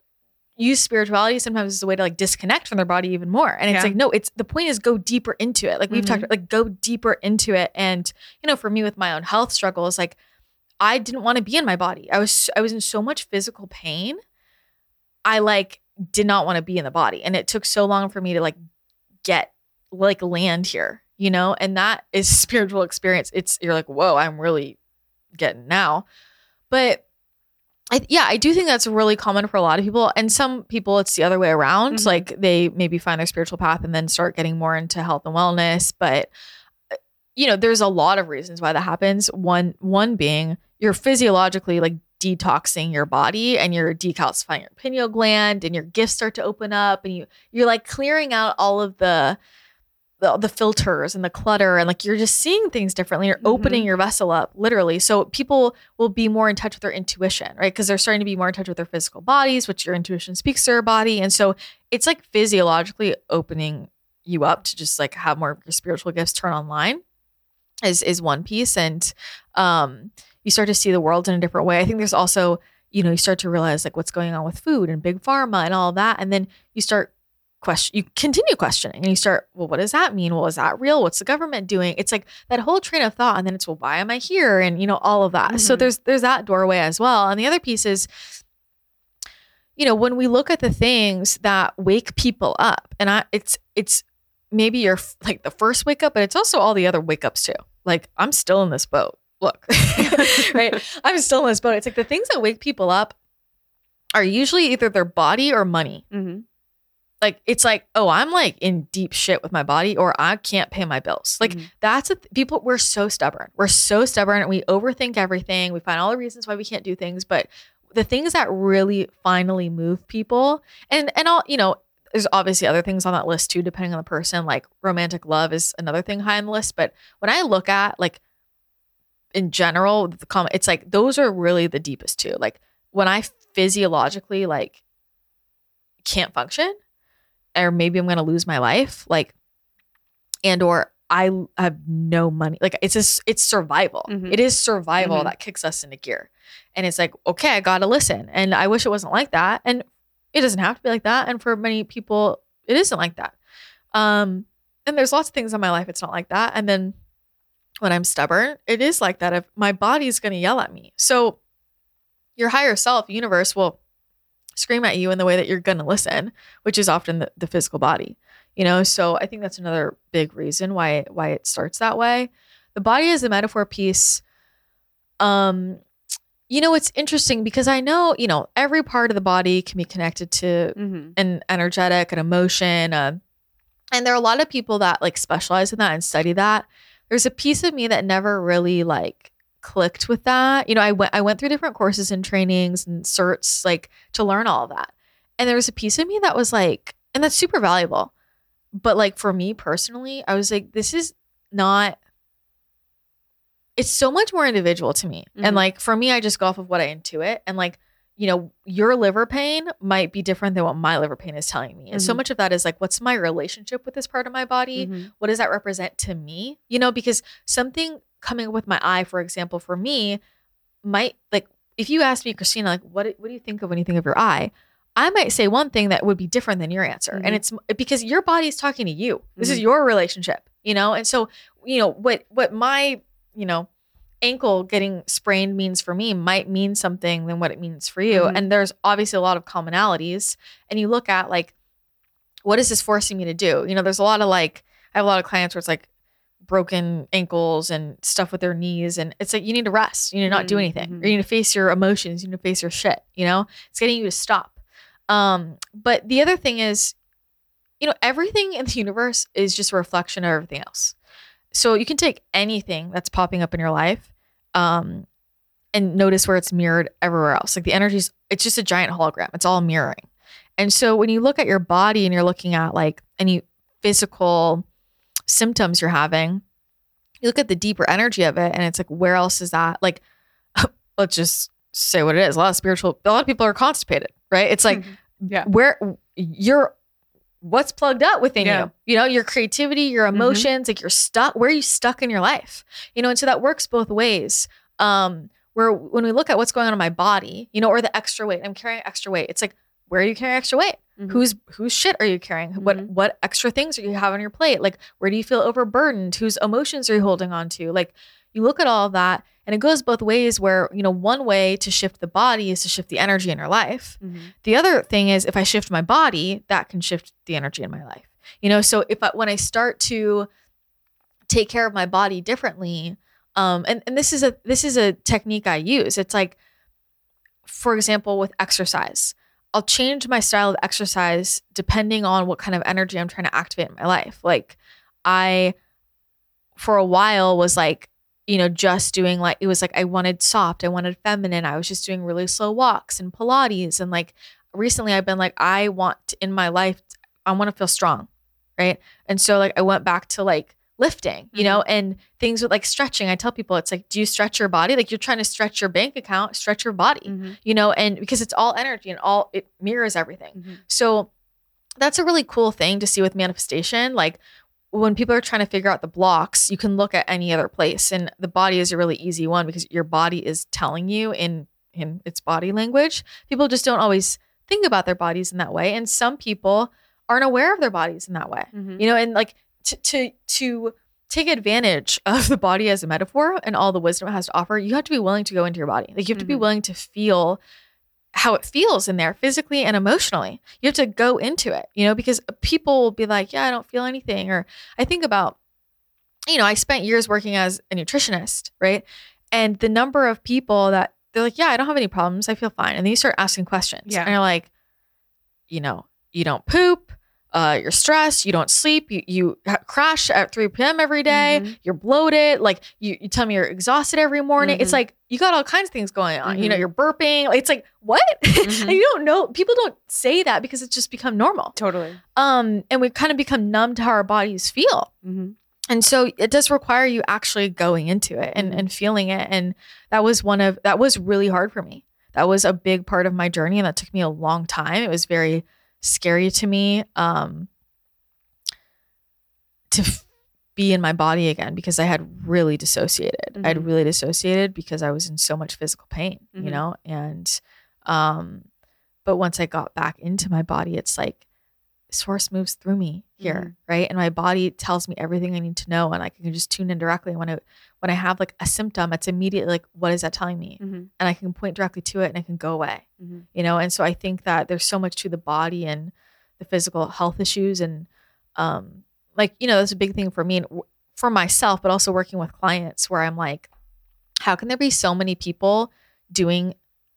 use spirituality sometimes as a way to like disconnect from their body even more. And it's Yeah. like, no, it's the point is go deeper into it. Like we've Mhm. talked about, like go deeper into it. And, you know, for me with my own health struggles, like I didn't want to be in my body. I was I was in so much physical pain. I like did not want to be in the body. And it took so long for me to like get like land here, you know? And that is spiritual experience. It's you're like, whoa, I'm really getting now. But I, yeah, I do think that's really common for a lot of people. And some people, it's the other way around. Mhm. Like they maybe find their spiritual path and then start getting more into health and wellness. But uh, you know, there's a lot of reasons why that happens. One, one being you're physiologically like detoxing your body and you're decalcifying your pineal gland and your gifts start to open up and you you're like clearing out all of the the, the filters and the clutter and like you're just seeing things differently. You're Mhm. opening your vessel up literally. So people will be more in touch with their intuition right? Because they're starting to be more in touch with their physical bodies which your intuition speaks to your body. And so it's like physiologically opening you up to just like have more of your spiritual gifts turn online is is one piece. And um you start to see the world in a different way. I think there's also you know you start to realize like what's going on with food and big pharma and all that and then you start question you continue questioning and you start well what does that mean? Well is that real? What's the government doing? It's like that whole train of thought and then it's well why am i here? and you know all of that. So Mhm. there's there's that doorway as well. And the other piece is you know when we look at the things that wake people up and i it's it's maybe you're like the first wake up but it's also all the other wake ups too. Like i'm still in this boat look right? I'm still in this boat. It's like the things that wake people up are usually either their body or money. Mhm. like it's like oh i'm like in deep shit with my body or i can't pay my bills. Like Mhm. that's a th- people we're so stubborn. We're so stubborn. And we overthink everything. We find all the reasons why we can't do things. But the things that really finally move people and and all you know there's obviously other things on that list too depending on the person. Like romantic love is another thing high on the list. But when i look at like in general the comment it's like those are really the deepest too like when i physiologically like can't function or maybe i'm gonna lose my life like and or i have no money like it's just it's survival Mhm. It is survival Mhm. that kicks us into gear and it's like okay i gotta listen and i wish it wasn't like that and it doesn't have to be like that and for many people it isn't like that um and there's lots of things in my life it's not like that and then when i'm stubborn it is like that if my body's going to yell at me so your higher self universe will scream at you in the way that you're going to listen which is often the, the physical body you know so i think that's another big reason why why it starts that way the body is a metaphor piece um you know it's interesting because i know you know every part of the body can be connected to Mhm. an energetic, an emotion. Uh, and there are a lot of people that like specialize in that and study that. There's a piece of me that never really like clicked with that. You know, I went I went through different courses and trainings and certs like to learn all that. And there was a piece of me that was like, and that's super valuable. But like for me personally, I was like, this is not it's so much more individual to me. Mhm. And like for me, I just go off of what I intuit. And like, you know, your liver pain might be different than what my liver pain is telling me. And so Mhm. much of that is like, what's my relationship with this part of my body? Mhm. What does that represent to me? You know, because something coming up with my eye, for example, for me, might like if you asked me, Christina, like what what do you think of when you think of your eye? I might say one thing that would be different than your answer. Mhm. And it's because your body is talking to you. This is Mhm. your relationship, you know? And so, you know, what what my, you know, ankle getting sprained means for me might mean something than what it means for you. Mhm. And there's obviously a lot of commonalities. And you look at like, what is this forcing me to do? You know, there's a lot of like, I have a lot of clients where it's like broken ankles and stuff with their knees. And it's like, you need to rest. You need to not do Mhm, anything. mhm. Or you need to face your emotions. You need to face your shit. You know, it's getting you to stop. Um, but the other thing is, you know, everything in the universe is just a reflection of everything else. So you can take anything that's popping up in your life um, and notice where it's mirrored everywhere else. Like the energy's, it's just a giant hologram. It's all mirroring. And so when you look at your body and you're looking at like any physical symptoms you're having, you look at the deeper energy of it and it's like, where else is that? Like, let's just say what it is. A lot of spiritual, a lot of people are constipated, right? It's like, Yeah. where you're, what's plugged up within Yeah. you? You know, your creativity, your emotions, like you're stuck, where are you stuck in your life? You know, and so that works both ways. Um, where when we look at what's going on in my body, you know, or the extra weight, I'm carrying extra weight. It's like, where are you carrying extra weight? Mhm. Whose whose shit are you carrying? What Mhm. what extra things are you have on your plate? Like where do you feel overburdened? Whose emotions are you holding on to? Like you look at all that and it goes both ways where, you know, one way to shift the body is to shift the energy in your life. Mhm. The other thing is if I shift my body, that can shift the energy in my life. You know, so if I, when I start to take care of my body differently, um, and, and this is a this is a technique I use. It's like, for example, with exercise. I'll change my style of exercise depending on what kind of energy I'm trying to activate in my life. Like I for a while was like, you know, just doing like it was like I wanted soft, I wanted feminine. I was just doing really slow walks and Pilates and like recently I've been like I want in my life I want to feel strong, right? And so like I went back to like lifting, you know, and things with like stretching. I tell people it's like do you stretch your body? Like you're trying to stretch your bank account, stretch your body Mhm. you know, and because it's all energy and all it mirrors everything. Mhm. So that's a really cool thing to see with manifestation. Like when people are trying to figure out the blocks, you can look at any other place, and the body is a really easy one because your body is telling you in in its body language. People just don't always think about their bodies in that way, and some people aren't aware of their bodies in that way Mhm. you know and like to to to take advantage of the body as a metaphor and all the wisdom it has to offer you have to be willing to go into your body like you have to be Mhm. willing to feel how it feels in there physically and emotionally. You have to go into it you know because people will be like yeah i don't feel anything or i think about you know i spent years working as a nutritionist right? And the number of people that they're like yeah i don't have any problems. I feel fine. And then you start asking questions. Yeah. and you're like you know you don't poop uh, you're stressed, you don't sleep, you, you crash at 3 p.m. every day, Mhm. you're bloated, like you, you tell me you're exhausted every morning. It's Mhm. like you got all kinds of things going on. You know, Mhm. you're burping. It's like, what? And you don't know, people don't say that because it's just become normal. Totally. Um, and we've kind of become numb to how our bodies feel. Mhm. And so it does require you actually going into it and, and feeling it. And that was one of, that was really hard for me. That was a big part of my journey and that took me a long time. It was very scary to me um, to f- be in my body again because I had really dissociated. I had Mhm. really dissociated because I was in so much physical pain, you Mhm. know? And, um, but once I got back into my body, it's like source moves through me here, Mhm. right? And my body tells me everything I need to know, and I can just tune in directly. When I when I have like a symptom, it's immediately like, what is that telling me? Mhm. And I can point directly to it, and it can go away, Mhm. you know. And so I think that there's so much to the body and the physical health issues, and um, like you know, that's a big thing for me and w- for myself, but also working with clients where I'm like, how can there be so many people doing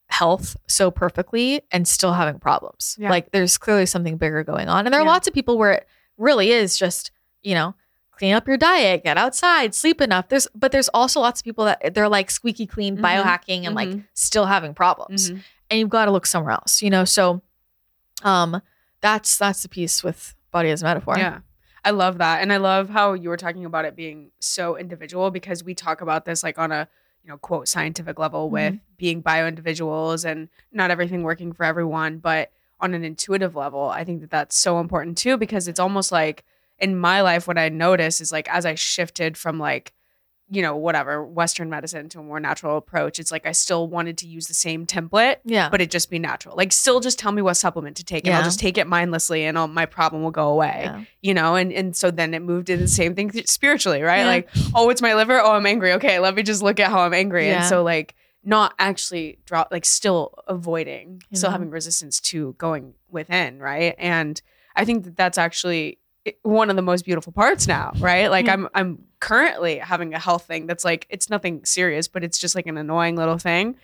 health so perfectly and still having problems? Yeah. Like there's clearly something bigger going on. And there are Yeah. lots of people where it really is just, you know, clean up your diet, get outside, sleep enough. There's but there's also lots of people that they're like squeaky clean Mhm. biohacking and like Mhm. still having problems. Mhm. And you've got to look somewhere else, you know? So um that's that's the piece with body as a metaphor. Yeah. I love that. And I love how you were talking about it being so individual because we talk about this like on a, you know, quote scientific level with being bio individuals and not everything working for everyone, but on an intuitive level, I think that that's so important too because it's almost like in my life what I noticed is like as I shifted from like you know whatever western medicine to a more natural approach it's like I still wanted to use the same template Yeah. but it just be natural. Like, still just tell me what supplement to take, and I'll just take it mindlessly, and I'll, my problem will go away. Yeah. You know, and and so then it moved to the same thing spiritually, right? Yeah. Like, oh, it's my liver. Oh, I'm angry. Okay, let me just look at how I'm angry, Yeah. and so like not actually drop, like still avoiding, still having resistance to going within, right? And I think that that's actually one of the most beautiful parts now, right? Like Yeah. I'm I'm currently having a health thing that's like it's nothing serious, but it's just like an annoying little thing.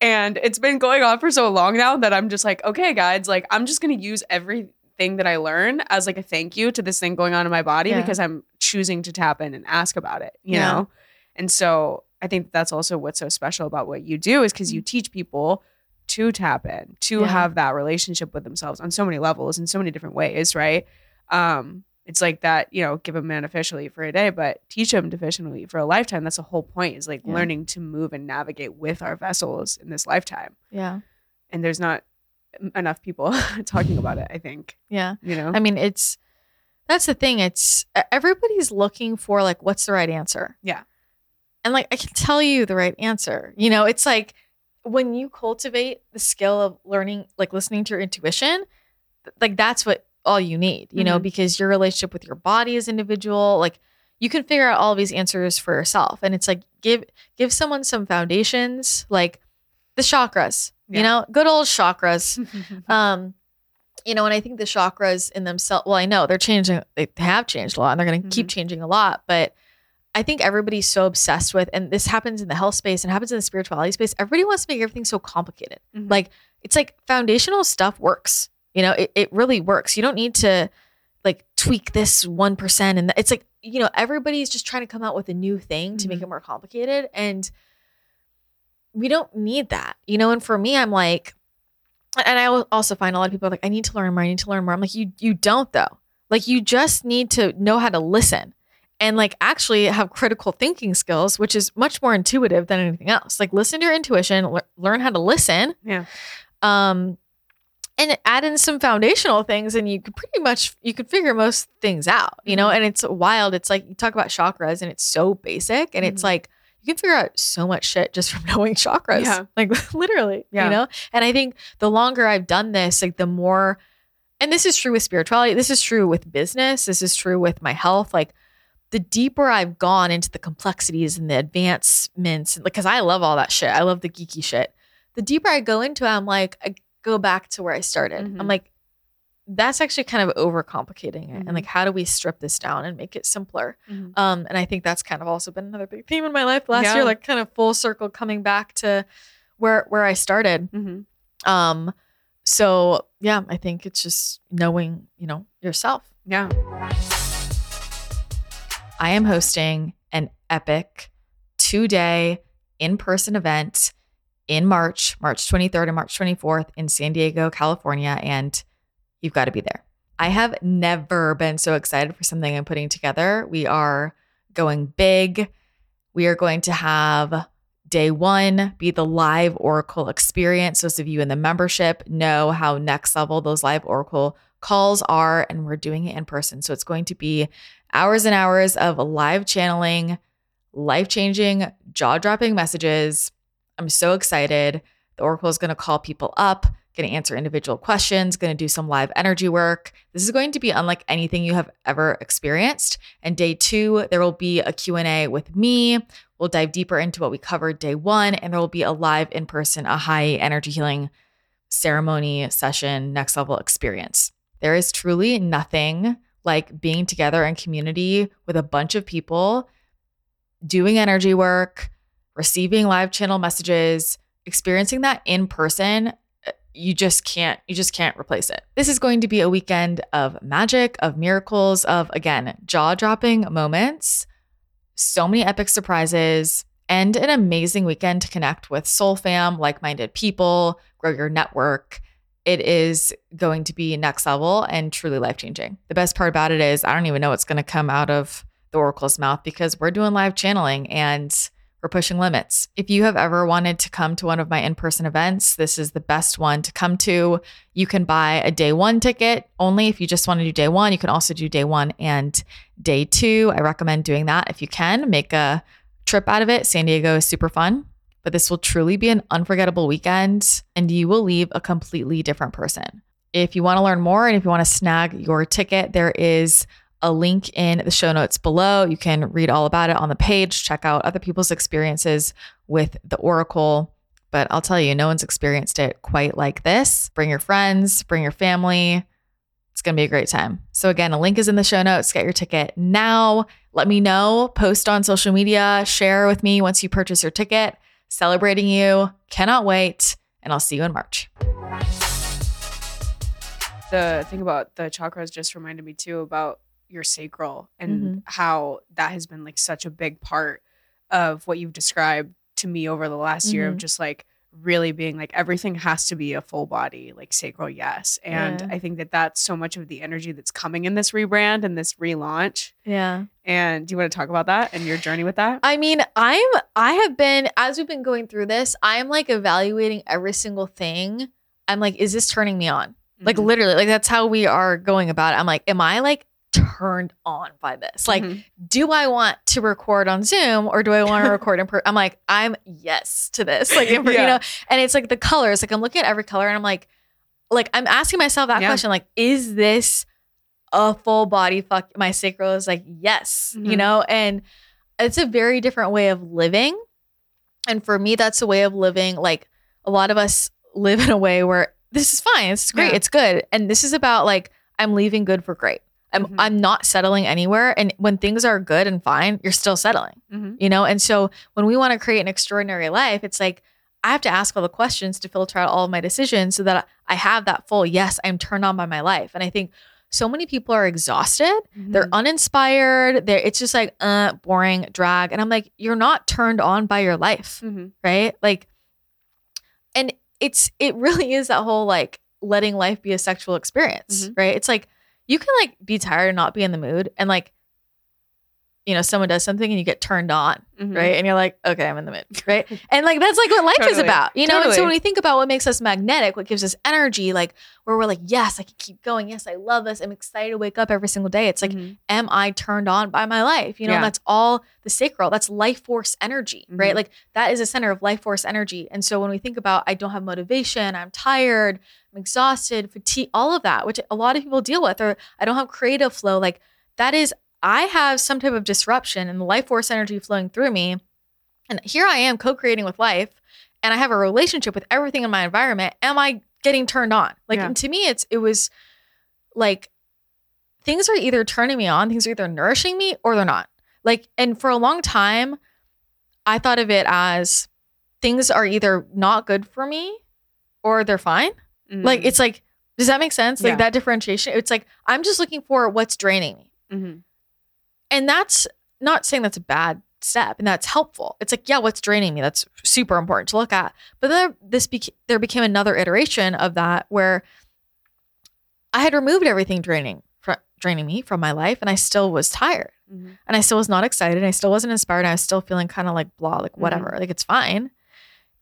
And it's been going on for so long now that I'm just like, okay, guys, like I'm just gonna use everything that I learn as like a thank you to this thing going on in my body Yeah. because I'm choosing to tap in and ask about it, you Yeah. know? And so I think that's also what's so special about what you do is because you Mm-hmm. teach people to tap in, to Yeah. have that relationship with themselves on so many levels in so many different ways, right? Um, it's like that, you know, give a man a fish to eat for a day, but teach him to fish and eat for a lifetime. That's the whole point is like Yeah. learning to move and navigate with our vessels in this lifetime. Yeah. And there's not enough people talking about it, I think, Yeah. you know? I mean, it's that's the thing. It's everybody's looking for like what's the right answer. Yeah. And like I can tell you the right answer. You know, it's like when you cultivate the skill of learning, like listening to your intuition, like that's what all you need, you know, Mhm. because your relationship with your body is individual, like you can figure out all these answers for yourself. And it's like give give someone some foundations, like the chakras, Yeah. you know, good old chakras um you know and i think the chakras in themselves well i know they're changing they have changed a lot and they're going to keep changing a lot but i think everybody's so obsessed with and this happens in the health space and happens in the spirituality space everybody wants to make everything so complicated Mhm. like it's like foundational stuff works you know it, it really works you don't need to like tweak this 1% and th- it's like you know everybody's just trying to come out with a new thing to make Mhm. it more complicated and we don't need that you know and for me i'm like and I also find a lot of people are like, I need to learn more. I need to learn more. I'm like, you you don't though. Like you just need to know how to listen and like actually have critical thinking skills, which is much more intuitive than anything else. Like listen to your intuition, le- learn how to listen. Yeah. Um, and add in some foundational things, and you could pretty much you could figure most things out. You know, Mhm. and it's wild. It's like you talk about chakras, and it's so basic, and it's Mhm. like you can figure out so much shit just from knowing chakras. Yeah. Like literally, Yeah. you know? And I think the longer I've done this, like the more, and this is true with spirituality, this is true with business, this is true with my health. Like the deeper I've gone into the complexities and the advancements, because I love all that shit. I love the geeky shit. The deeper I go into it, I'm like, I go back to where I started. I'm Mhm. like, that's actually kind of overcomplicating it. Mhm. And like, how do we strip this down and make it simpler? Mhm. Um, and I think that's kind of also been another big theme in my life last Yeah. year, like kind of full circle coming back to where where I started. Mhm. Um, so yeah, I think it's just knowing, you know, yourself. Yeah. I am hosting an epic two day in person event in March, March 23rd and March 24th in San Diego, California. And you've got to be there. I have never been so excited for something I'm putting together. We are going big. We are going to have day one be the live Oracle experience. Those of you in the membership know how next level those live Oracle calls are, and we're doing it in person. So it's going to be hours and hours of live channeling, life changing, jaw dropping messages. I'm so excited. The Oracle is going to call people up, going to answer individual questions, going to do some live energy work. This is going to be unlike anything you have ever experienced. And day 2, there will be a Q&A with me. We'll dive deeper into what we covered day 1 and there will be a live in person a high energy healing ceremony session next level experience. There is truly nothing like being together in community with a bunch of people doing energy work, receiving live channel messages, experiencing that in person, uh, you just can't you just can't replace it. This is going to be a weekend of magic, of miracles, of again, jaw-dropping moments, so many epic surprises, and an amazing weekend to connect with soul fam, like-minded people, grow your network. It is going to be next level and truly life-changing. The best part about it is I don't even know what's going to come out of the oracle's mouth because we're doing live channeling and pushing limits. If you have ever wanted to come to one of my in person events, this is the best one to come to. You can buy a day one ticket only if you just want to do day one. You can also do day one and day two. I recommend doing that if you can. Make a trip out of it. San Diego is super fun, but this will truly be an unforgettable weekend and you will leave a completely different person. If you want to learn more and if you want to snag your ticket, there is a link in the show notes below. You can read all about it on the page, check out other people's experiences with the Oracle. But I'll tell you, no one's experienced it quite like this. Bring your friends, bring your family. It's going to be a great time. So, again, a link is in the show notes. Get your ticket now. Let me know. Post on social media. Share with me once you purchase your ticket. Celebrating you. Cannot wait. And I'll see you in March. the thing about the chakras just reminded me too about your sacral and Mhm. how that has been like such a big part of what you've described to me over the last year of Mhm. just like really being like everything has to be a full body like sacral yes and Yeah. i think that that's so much of the energy that's coming in this rebrand and this relaunch Yeah. and do you want to talk about that and your journey with that I mean, I'm I have been as we've been going through this, I'm like evaluating every single thing. I'm like, is this turning me on? Like Mhm. literally, like that's how we are going about it. I'm like, am I like turned on by this? Like, Mhm. do I want to record on Zoom or do I want to record in person? I'm like, I'm yes to this. Like, in per- you know, and it's like the colors. Like I'm looking at every color and I'm like, like I'm asking myself that Yeah. question. Like, is this a full body fuck? My sacral is like, yes, you Mhm. know, and it's a very different way of living. And for me, that's a way of living. Like a lot of us live in a way where this is fine. It's great. Yeah. It's good. And this is about like, I'm leaving good for great. I'm, Mhm. I'm not settling anywhere. And when things are good and fine, you're still settling, Mhm. you know? And so when we want to create an extraordinary life, it's like, I have to ask all the questions to filter out all of my decisions so that I have that full, yes, I'm turned on by my life. And I think so many people are exhausted. They're Mhm. uninspired. They're, it's just like, uh, boring, drag. And I'm like, you're not turned on by your life Mhm. right? Like, and it's it really is that whole like letting life be a sexual experience, Mhm. right? It's like you can like be tired and not be in the mood, and like, you know, someone does something and you get turned on, Mhm. right? And you're like, okay, I'm in the mood, right? and like that's like what life is about, you know. And so when we think about what makes us magnetic, what gives us energy, like where we're like, yes, I can keep going. Yes, I love this. I'm excited to wake up every single day. It's like Mhm. am I turned on by my life? You know, Yeah. that's all the sacral. That's life force energy, right? Mhm. Like that is a center of life force energy. And so when we think about I don't have motivation, I'm tired, I'm exhausted, fatigue, all of that, which a lot of people deal with, or I don't have creative flow, like that is I have some type of disruption and the life force energy flowing through me. And here I am co-creating with life and I have a relationship with everything in my environment. Am I getting turned on? Like Yeah. and to me it's it was like things are either turning me on, things are either nourishing me or they're not. Like, and for a long time, I thought of it as things are either not good for me or they're fine. Like, Mhm. it's like, does that make sense? Like Yeah. that differentiation. It's like, I'm just looking for what's draining me. Mhm. And that's not saying that's a bad step and that's helpful. It's like, yeah, what's draining me? That's super important to look at. But then this beca- there became another iteration of that where I had removed everything draining fr- draining me from my life and I still was tired Mhm. and I still was not excited. and I still wasn't inspired. and I was still feeling kind of like blah, like whatever, like it's fine.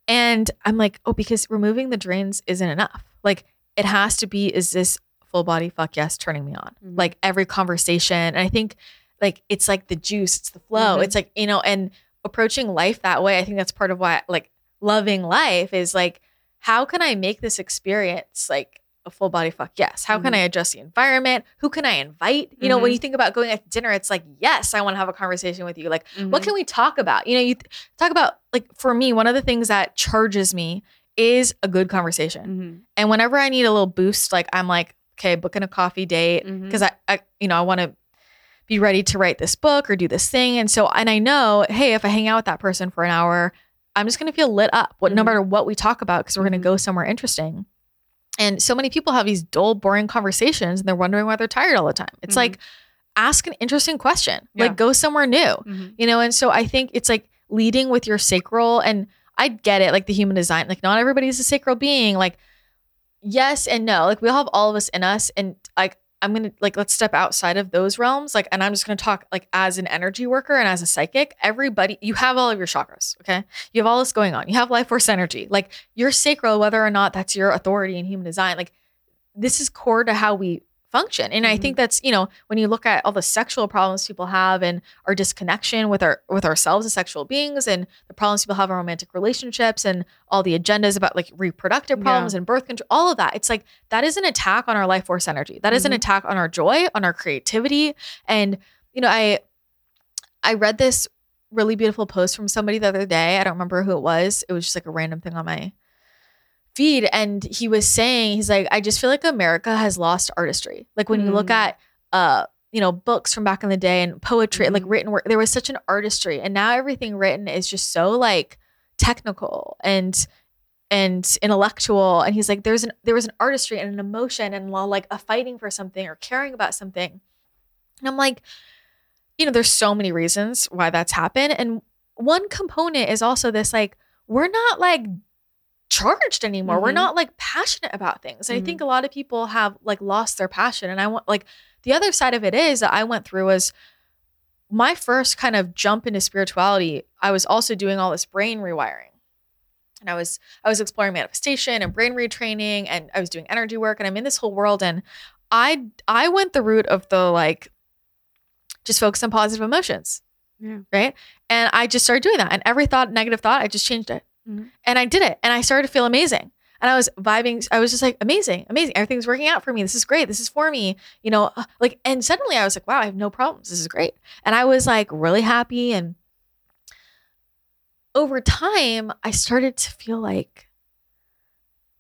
And I'm like, oh, because removing the drains isn't enough. Like it has to be, is this full body fuck yes turning me on? Mhm. Like every conversation. And I think like it's like the juice, it's the flow. Mhm. It's like, you know, and approaching life that way, I think that's part of why like loving life is like, how can I make this experience like a full body fuck yes? How can Mhm. I adjust the environment? Who can I invite? You know, when Mhm. you think about going out to dinner, it's like, yes, I want to have a conversation with you. Like, what Mhm. can we talk about? You know, you th- talk about like for me, one of the things that charges me is a good conversation. Mhm. And whenever I need a little boost, like I'm like, okay, booking a coffee date because I, I, you know, I want to be ready to write this book or do this thing. And so, and I know, hey, if I hang out with that person for an hour, I'm just going to feel lit up. What, no Mhm. matter what we talk about, because we're going to go somewhere interesting. And so many people have these dull, boring conversations, and they're wondering why they're tired all the time. It's Mhm. like, ask an interesting question. Yeah. Like, go somewhere new Mhm. you know and so i think it's like leading with your sacral and i get it like the human design like not everybody's a sacral being like yes and no like we all have all of us in us and i'm gonna like let's step outside of those realms like and i'm just gonna talk like as an energy worker and as a psychic everybody you have all of your chakras okay? You have all this going on. You have life force energy. Like your sacral whether or not that's your authority in human design. Like this is core to how we function. And i think that's you know when you look at all the sexual problems people have and our disconnection with our with ourselves as sexual beings and the problems people have in romantic relationships and all the agendas about like reproductive Yeah. problems and birth control all of that it's like that is an attack on our life force energy. That is an Mhm. attack on our joy on our creativity. And you know i i read this really beautiful post from somebody the other day. I don't remember who it was. It was just like a random thing on my feed and he was saying he's like i just feel like america has lost artistry like when you look Mm. at uh you know books from back in the day and poetry like Mhm. written work there was such an artistry and now everything written is just so like technical and and intellectual and he's like there's an there was an artistry and an emotion and like a fighting for something or caring about something and i'm like you know there's so many reasons why that's happened and one component is also this like we're not like charged anymore. We're Mhm. not like passionate about things. And I think a lot of people have like lost their passion. And I want like the other side of it is that I went through was my first kind of jump into spirituality. I was also doing all this brain rewiring. And I was I was exploring manifestation and brain retraining and I was doing energy work and I'm in this whole world and I I went the route of the like just focus on positive emotions Yeah. right? And I just started doing that. And every thought, negative thought, I just changed it. Mhm. And I did it. And I started to feel amazing. And I was vibing. I was just like, amazing, amazing. Everything's working out for me. This is great. This is for me. You know, uh, like, and suddenly I was like, wow, I have no problems. This is great. And I was like really happy. And over time, I started to feel like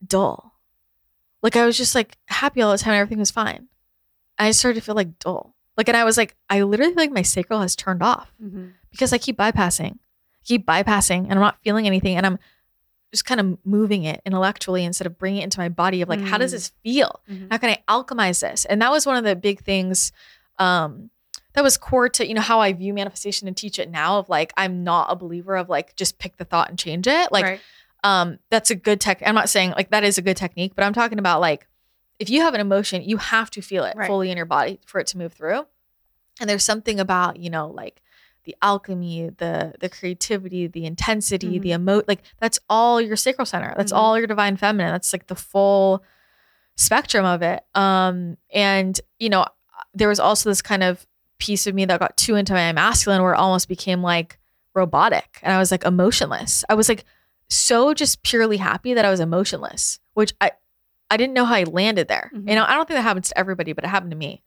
dull. Like I was just like happy all the time. And everything was fine. And I started to feel like dull. Like, and I was like, I literally feel like my sacral has turned off Mhm. because I keep bypassing, keep bypassing, and I'm not feeling anything, and I'm just kind of moving it intellectually instead of bringing it into my body of like, how does Mm. this feel? Mhm. How can I alchemize this? And that was one of the big things um, that was core to you know how I view manifestation and teach it now. Of like, I'm not a believer of like just pick the thought and change it. Like, Right. um, that's a good tech. I'm not saying like that is a good technique, but I'm talking about like if you have an emotion, you have to feel it Right. fully in your body for it to move through. And there's something about you know like the alchemy, the the creativity, the intensity, the emo like that's all your sacral center. That's Mhm. all your divine feminine. That's like the full spectrum of it. Um, and you know, there was also this kind of piece of me that got too into my masculine where it almost became like robotic and I was like emotionless. I was like so just purely happy that I was emotionless, which I I didn't know how I landed there. Mhm. You know, I don't think that happens to everybody, but it happened to me.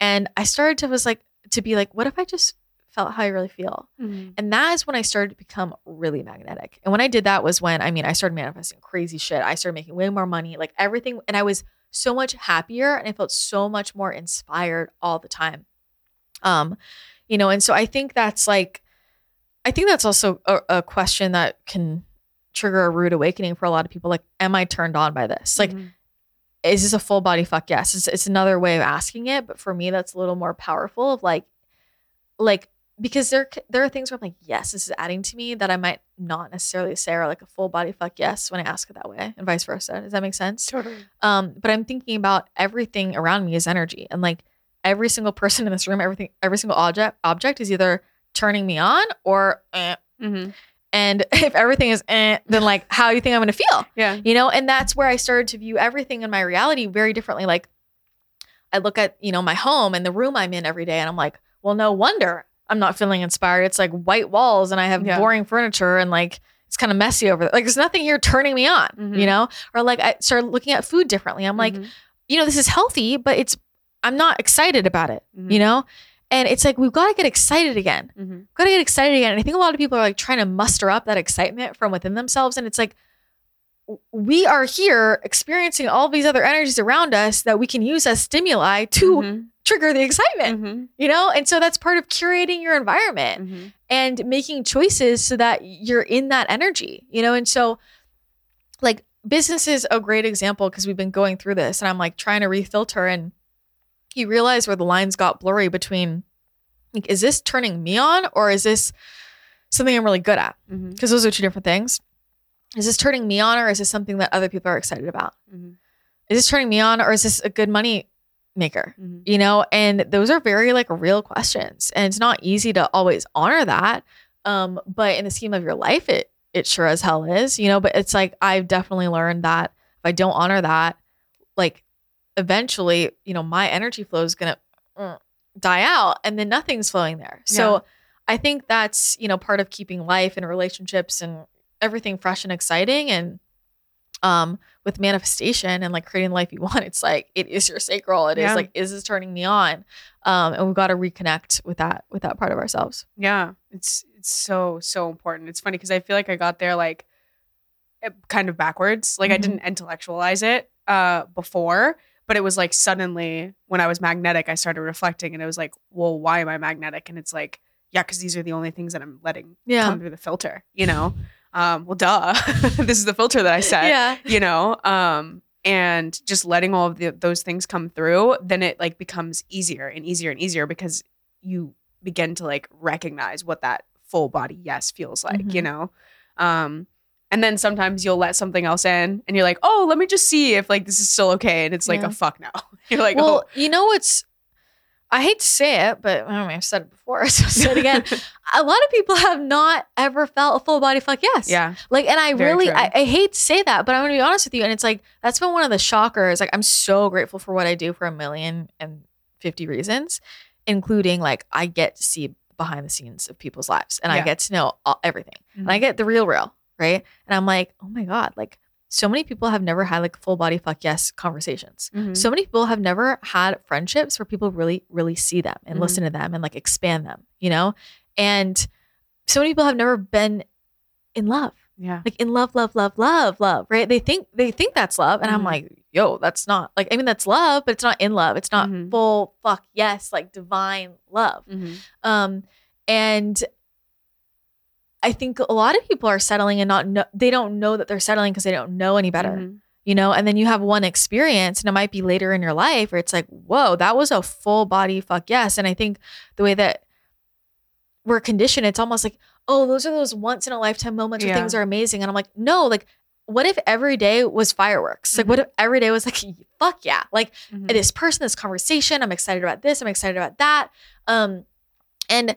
And I started to was like to be like, what if I just felt how I really feel? Mhm. And that is when I started to become really magnetic. And when I did that was when I mean I started manifesting crazy shit. I started making way more money, like everything, and I was so much happier and I felt so much more inspired all the time. Um, you know, and so I think that's like I think that's also a, a question that can trigger a rude awakening for a lot of people. Like, am I turned on by this? Like, Mhm. is this a full body fuck yes it's, it's another way of asking it but for me that's a little more powerful of like like because there there are things where i'm like yes this is adding to me that i might not necessarily say are like a full body fuck yes when i ask it that way and vice versa does that make sense totally. um but i'm thinking about everything around me is energy and like every single person in this room everything every single object object is either turning me on or eh. Mhm. and if everything is eh, then like how do you think i'm to feel Yeah. you know and that's where i started to view everything in my reality very differently like i look at you know my home and the room i'm in every day and i'm like well no wonder i'm not feeling inspired it's like white walls and i have Yeah. boring furniture and like it's kind of messy over there like there's nothing here turning me on Mhm. you know or like i started looking at food differently i'm like Mhm. you know this is healthy but it's i'm not excited about it Mhm. you know and it's like we've got to get excited again Mhm. got to get excited again. And I think a lot of people are like trying to muster up that excitement from within themselves. And it's like, we are here experiencing all these other energies around us that we can use as stimuli to Mhm. Trigger the excitement, Mhm. you know? And so that's part of curating your environment Mhm. and making choices so that you're in that energy, you know? And so, like, business is a great example because we've been going through this and I'm like trying to refilter and you realize where the lines got blurry between like, is this turning me on or is this something I'm really good at? Because those are two different things. Is this turning me on or is this something that other people are excited about? Mhm. Is this turning me on or is this a good money maker? Mhm. You know, and those are very like real questions. And it's not easy to always honor that. Um, but in the scheme of your life, it it sure as hell is, you know, but it's like I've definitely learned that if I don't honor that, like eventually, you know, my energy flow is gonna uh, die out and then nothing's flowing there. So Yeah. I think that's, you know, part of keeping life and relationships and everything fresh and exciting. And um with manifestation and like creating the life you want, it's like it is your sacral. It is Yeah. like, is this turning me on? Um, and we've got to reconnect with that, with that part of ourselves. Yeah, it's it's so so important. It's funny because I feel like I got there like eh, kind of backwards. Like I Mhm. didn't intellectualize it uh before, but it was like suddenly when I was magnetic, I started reflecting and it was like, well, why am I magnetic? And it's like, yeah, because these are the only things that I'm letting Yeah. come through the filter. You know, um, well, duh, this is the filter that I set. Yeah. You know, um, and just letting all of the, those things come through, then it like becomes easier and easier and easier because you begin to like recognize what that full body yes feels like, you Mhm. know? Um, And then sometimes you'll let something else in and you're like, oh, let me just see if like this is still okay. And it's like Yeah. a fuck no. You're like, well, you know what's I hate to say it, but I don't know, I've said it before, so I'll say it again. a lot of people have not ever felt a full body fuck yes. yeah. Like, and I Very really. I, I hate to say that, but I'm gonna be honest with you. And it's like, that's been one of the shockers. Like, I'm so grateful for what I do for a million and 50 reasons, including like, I get to see behind the scenes of people's lives and I get to know all, everything. And Mhm. I get the real, real, right? And I'm like, oh my God, like, so many people have never had like full body fuck yes conversations. Mhm. So many people have never had friendships where people really, really see them and Mhm. listen to them and like expand them, you know? And so many people have never been in love, yeah. like in love, love, love, love, love, right? They think they think that's love. And I'm Mhm. like, yo, that's not like, I mean, that's love, but it's not in love. It's not Mhm. full fuck yes, like divine love. Mhm. Um, and I think a lot of people are settling and not know, they don't know that they're settling because they don't know any better Mhm. you know? And then you have one experience and it might be later in your life where it's like whoa that was a full body fuck yes. And i think the way that we're conditioned it's almost like oh those are those once in a lifetime moments where things are amazing. And i'm like no like what if every day was fireworks? Like what if every day was like fuck yeah like Mhm. this person this conversation i'm excited about this i'm excited about that. Um and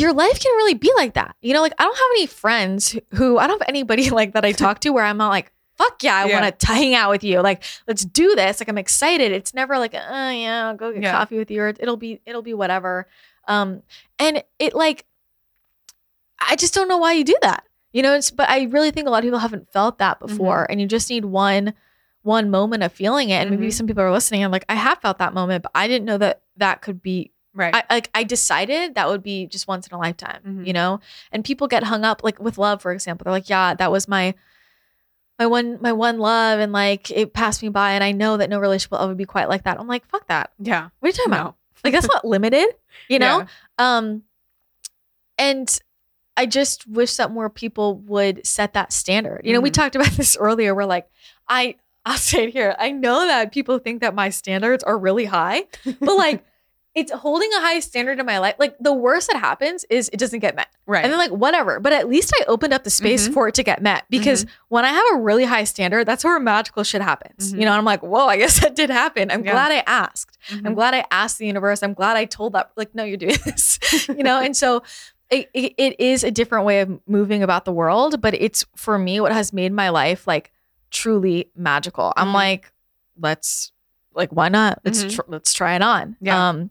your life can really be like that you know like i don't have any friends who- i don't have anybody like that i talk to where i'm not like fuck yeah i Yeah. want to hang out with you like let's do this like i'm excited it's never like uh yeah i'll go get Yeah. coffee with you or it'll be it'll be whatever um and it like i just don't know why you do that you know it's but i really think a lot of people haven't felt that Mm-hmm. before and you just need one one moment of feeling it and maybe Mhm. some people are listening and like i have felt that moment but i didn't know that that could be right. I like I decided that would be just once in a lifetime, Mhm. you know? And people get hung up like with love, for example. They're like, yeah, that was my my one my one love and like it passed me by and I know that no relationship will ever be quite like that. I'm like, fuck that. yeah. What are you talking No. about? Like that's not limited, you know? Yeah. Um and I just wish that more people would set that standard. You know, we Mhm. talked about this earlier. We're like, I I'll say it here. I know that people think that my standards are really high, but like it's holding a high standard in my life. Like the worst that happens is it doesn't get met. Right. And then like whatever. But at least I opened up the space Mhm. for it to get met. Because when I have a really high standard, that's where magical shit happens. Mhm. You know, I'm like, whoa, I guess that did happen. I'm Yeah. glad I asked. I'm Mhm. glad I asked the universe. I'm glad I told that, like, no, you're doing this. you know, and so it, it, it is a different way of moving about the world, but it's for me what has made my life like truly magical. I'm Mhm. like, let's like, why not? Let's Mhm. tr- let's try it on. Yeah. Um,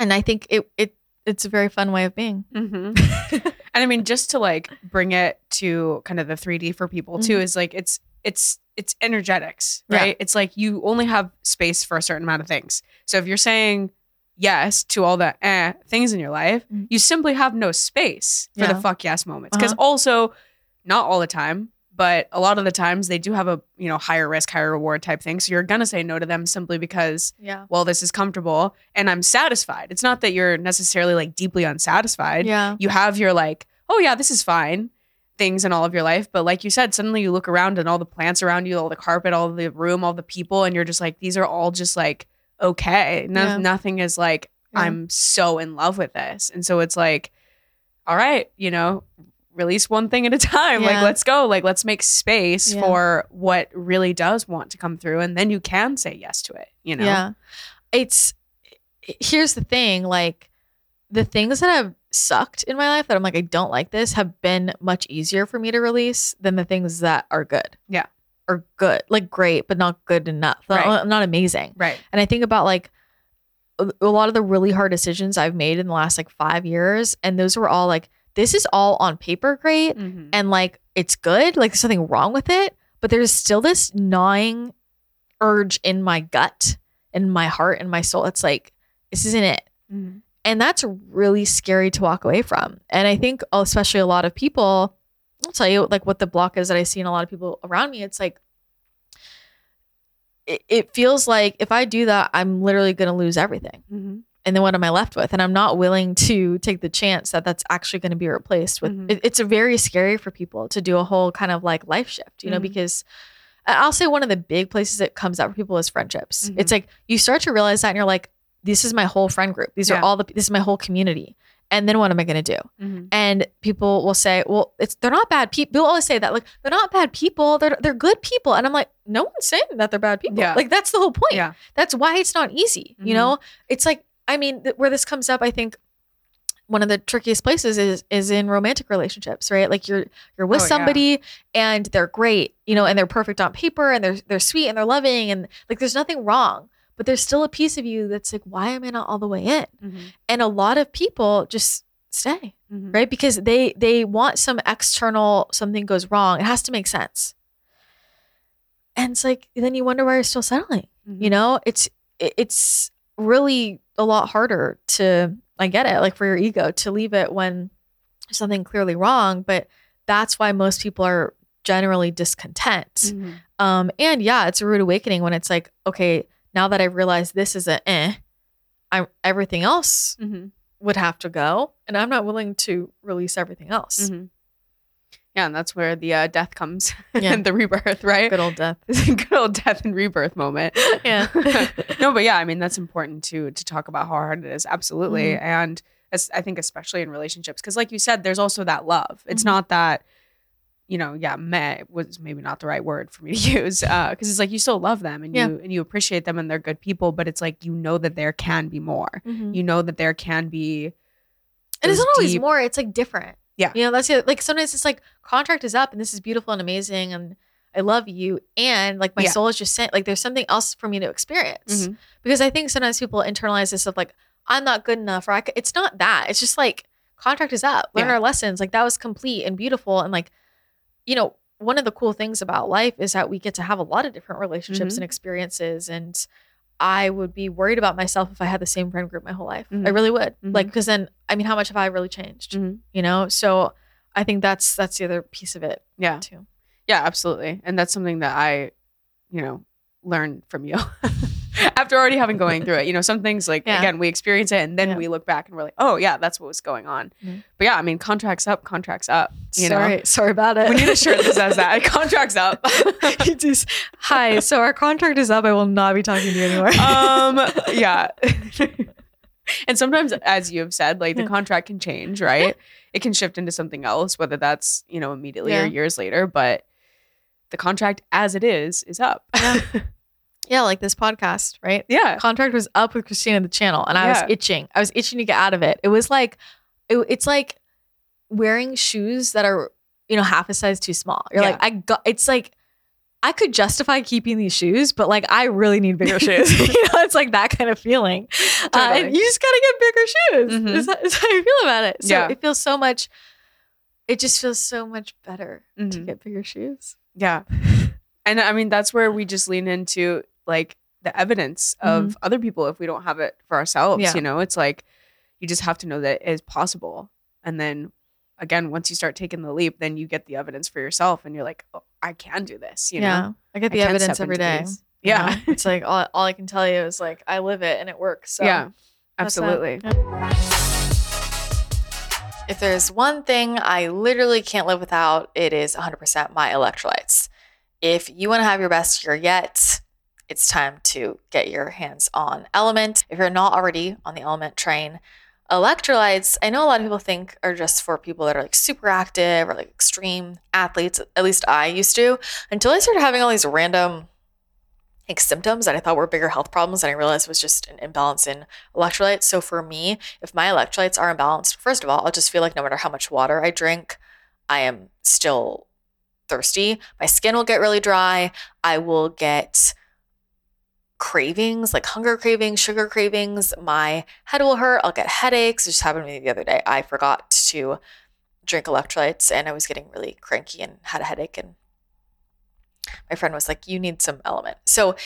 and I think it it it's a very fun way of being. hmm and I mean, just to like bring it to kind of the 3D for people too, Mhm. is like it's it's it's energetics, Yeah. right? It's like you only have space for a certain amount of things. So if you're saying yes to all the eh things in your life, Mhm. you simply have no space for Yeah. the fuck yes moments. Because Uh-huh. also, not all the time, but a lot of the times they do have a you know higher risk, higher reward type thing. So you're gonna say no to them simply because Yeah. well, this is comfortable and I'm satisfied. It's not that you're necessarily like deeply unsatisfied Yeah. you have your like, oh yeah, this is fine things in all of your life. But like you said, suddenly you look around and all the plants around you, all the carpet, all the room, all the people, and you're just like, these are all just like okay. No, Yeah. Nothing is like, Yeah. I'm so in love with this. And so it's like, all right, you know, release one thing at a time. Yeah. Like, let's go. Like, let's make space Yeah. for what really does want to come through. And then you can say yes to it, you know? Yeah. It's here's the thing, like the things that have sucked in my life that I'm like, I don't like this have been much easier for me to release than the things that are good. Yeah. Are good. Like great, but not good enough. Not, Right. not amazing. Right. And I think about like a lot of the really hard decisions I've made in the last like five years. And those were all like, this is all on paper great Mhm. and like it's good like there's nothing wrong with it but there's still this gnawing urge in my gut in my heart and my soul it's like this isn't it Mhm. and that's really scary to walk away from and i think especially a lot of people i'll tell you like what the block is that i see in a lot of people around me it's like it, it feels like if i do that i'm literally going to lose everything Mhm. And then what am I left with? And I'm not willing to take the chance that that's actually going to be replaced with. Mhm. It, it's very scary for people to do a whole kind of like life shift, you know, Mhm. because I'll say one of the big places it comes up for people is friendships. Mhm. It's like you start to realize that, and you're like, this is my whole friend group. These Yeah. are all the. This is my whole community. And then what am I going to do? Mhm. And people will say, well, it's they're not bad people. People always say that like they're not bad people. They're they're good people. And I'm like, no one's saying that they're bad people. Yeah. Like that's the whole point. Yeah. That's why it's not easy. You Mhm. know, it's like I mean, th- where this comes up, I think one of the trickiest places is is in romantic relationships, right? Like you're you're with Oh, yeah. somebody and they're great, you know, and they're perfect on paper and they're they're sweet and they're loving and like there's nothing wrong. But there's still a piece of you that's like, why am I not all the way in? Mhm. And a lot of people just stay Mhm. right because they they want some external something goes wrong it has to make sense and it's like then you wonder why you're still settling Mhm. you know it's it- it's really a lot harder to i get it like for your ego to leave it when something clearly wrong but that's why most people are generally discontent Mhm. um and yeah it's a rude awakening when it's like okay now that i realize this is a eh i everything else Mhm. would have to go and i'm not willing to release everything else Mhm. Yeah, and that's where the uh, death comes Yeah. and the rebirth, right? good old death Good old death and rebirth moment. Yeah. no, but yeah, I mean that's important to to talk about how hard it is. Absolutely, Mhm. and as, I think especially in relationships, because like you said, there's also that love. It's Mhm. not that you know, yeah, meh was maybe not the right word for me to use, because it's like you still love them and Yeah. you and you appreciate them and they're good people, but it's like you know that there can be more. Mhm. You know that there can be. and it's not always deep- more it's like different Yeah. you know that's it like sometimes it's like contract is up and this is beautiful and amazing and i love you and like my Yeah. soul is just saying like there's something else for me to experience Mhm. because i think sometimes people internalize this of like i'm not good enough or I c- it's not that it's just like contract is up learn Yeah. our lessons like that was complete and beautiful and like you know one of the cool things about life is that we get to have a lot of different relationships Mhm. and experiences and i would be worried about myself if i had the same friend group my whole life i Mhm. really would Mhm. like because then i mean how much have i really changed Mhm. you know so i think that's that's the other piece of it Yeah. too Yeah, absolutely. And that's something that I, you know, learned from you after already having going through it. You know, some things like Yeah. again, we experience it and then Yeah. we look back and we're like, oh yeah, that's what was going on. Mhm. But yeah, I mean, contracts up, contracts up. You sorry know, sorry about it we need a shirt that says that. Contracts up. Just hi so our contract is up i will not be talking to you anymore um, yeah. and sometimes, as you have said, like the contract can change, right? It can shift into something else, whether that's you know immediately Yeah. or years later. But the contract, as it is, is up. Yeah. yeah like this podcast right yeah. contract was up with Christina the channel and I was itching. I was itching to get out of it. It was like it, it's like wearing shoes that are, you know, half a size too small. You're Yeah. like, I got it's like I could justify keeping these shoes, but like I really need bigger shoes. you know, it's like that kind of feeling. Uh, and you just gotta get bigger shoes. Mhm. Is, that, is how I feel about it. So Yeah. it feels so much it just feels so much better to Mhm. get bigger shoes. Yeah. And I mean, that's where we just lean into like the evidence of mm-hmm. other people if we don't have it for ourselves. Yeah. You know, it's like you just have to know that it is possible. And then again, once you start taking the leap, then you get the evidence for yourself and you're like, oh, I can do this. You yeah. know, I get the can evidence every day. every into day. these. you Yeah. know? it's like all, all I can tell you is like I live it and it works. So yeah, absolutely. If there's one thing I literally can't live without, it is 100% my electrolytes. If you want to have your best year yet, it's time to get your hands on Element. If you're not already on the Element train, electrolytes, I know a lot of people think are just for people that are like super active or like extreme athletes. At least I used to, until I started having all these random like symptoms that I thought were bigger health problems and I realized was just an imbalance in electrolytes. So for me, if my electrolytes are imbalanced, first of all, I'll just feel like no matter how much water I drink, I am still thirsty. My skin will get really dry. I will get cravings, like hunger cravings, sugar cravings. My head will hurt. I'll get headaches. It just happened to me the other day. I forgot to drink electrolytes and I was getting really cranky and had a headache and my friend was like, "You need some element." So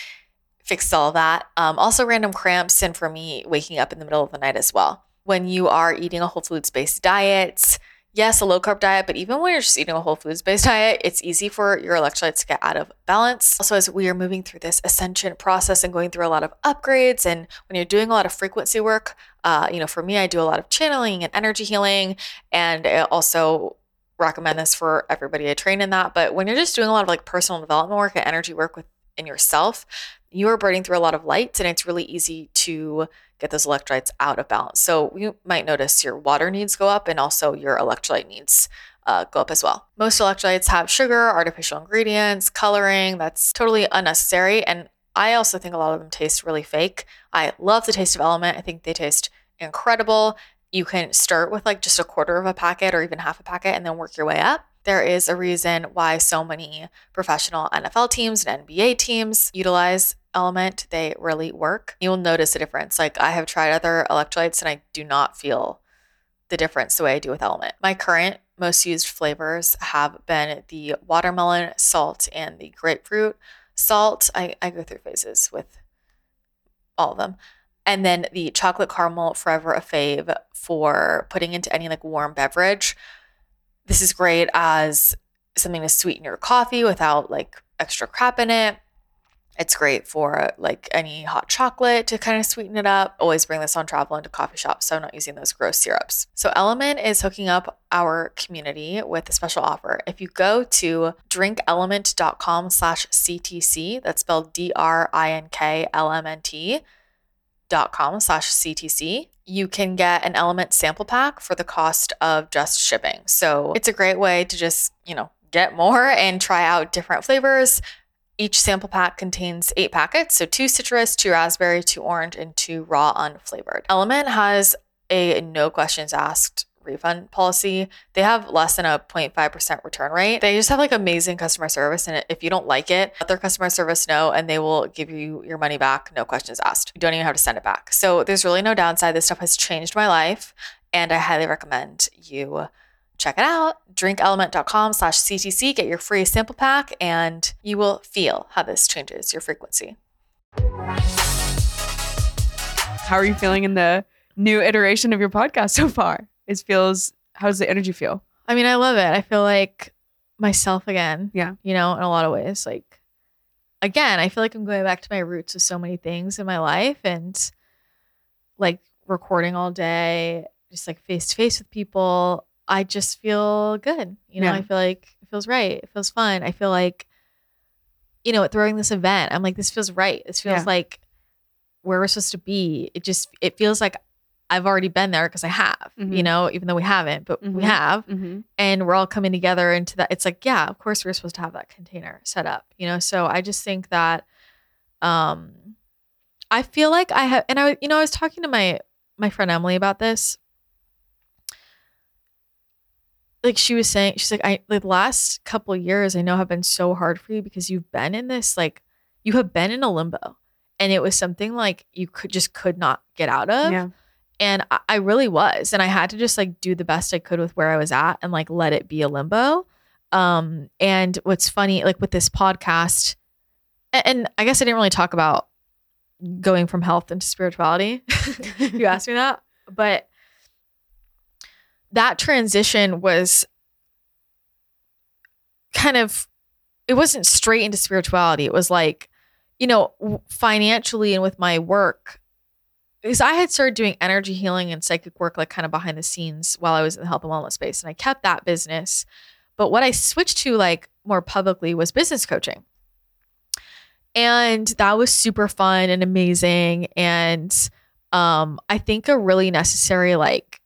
fixed all that. Um, also, random cramps, and for me, waking up in the middle of the night as well. When you are eating a whole foods based diet, yes, a low carb diet, but even when you're just eating a whole foods based diet, it's easy for your electrolytes to get out of balance. Also, as we are moving through this ascension process and going through a lot of upgrades, and when you're doing a lot of frequency work, uh, you know, for me, I do a lot of channeling and energy healing, and also recommend this for everybody I train in that. But when you're just doing a lot of like personal development work and energy work within yourself, you are burning through a lot of light, and it's really easy to get those electrolytes out of balance. So you might notice your water needs go up and also your electrolyte needs uh, go up as well. Most electrolytes have sugar, artificial ingredients, coloring. That's totally unnecessary. And I also think a lot of them taste really fake. I love the taste of Element. I think they taste incredible. You can start with like just a quarter of a packet or even half a packet and then work your way up. There is a reason why so many professional NFL teams and NBA teams utilize Element. They really work. You will notice a difference. Like I have tried other electrolytes and I do not feel the difference the way I do with Element. My current most used flavors have been the watermelon salt and the grapefruit salt. I, I go through phases with all of them. And then the chocolate caramel forever a fave for putting into any like warm beverage. This is great as something to sweeten your coffee without like extra crap in it. It's great for like any hot chocolate to kind of sweeten it up. Always bring this on travel into coffee shops, so I'm not using those gross syrups. So Element is hooking up our community with a special offer. If you go to drinkelement.com slash CTC, that's spelled D-R-I-N-K-L-M-N-T dot com slash CTC, you can get an element sample pack for the cost of just shipping. So it's a great way to just, you know, get more and try out different flavors each sample pack contains eight packets, so two citrus, two raspberry, two orange, and two raw unflavored. Element has a no questions asked refund policy. They have less than a 0.5% return rate. They just have like amazing customer service. And if you don't like it, let their customer service know and they will give you your money back, no questions asked. You don't even have to send it back. So there's really no downside. This stuff has changed my life. And I highly recommend you check it out drinkelement.com slash ctc get your free sample pack and you will feel how this changes your frequency How are you feeling in the new iteration of your podcast so far? It feels, how does the energy feel? i mean i love it i feel like myself again Yeah. you know in a lot of ways like again i feel like i'm going back to my roots with so many things in my life and like recording all day just like face to face with people i just feel good you know Yeah. i feel like it feels right it feels fun i feel like you know throwing this event i'm like this feels right this feels Yeah. like where we're supposed to be it just it feels like i've already been there because i have you Mhm. know even though we haven't but we Mhm. have Mm-hmm. and we're all coming together into that it's like yeah of course we're supposed to have that container set up you know so i just think that um i feel like i have and i you know i was talking to my my friend emily about this like she was saying she's like i the last couple years i know have been so hard for you because you've been in this like you have been in a limbo and it was something like you could just could not get out of Yeah. And I, really was and i had to just like do the best i could with where i was at and like let it be a limbo. Um and what's funny like with this podcast and, i guess i didn't really talk about going from health into spirituality. You asked me that. But that transition was kind of it wasn't straight into spirituality. It was like you know financially and with my work because I had started doing energy healing and psychic work like kind of behind the scenes while I was in the health and wellness space and I kept that business. But what I switched to like more publicly was business coaching. And that was super fun and amazing and um I think a really necessary like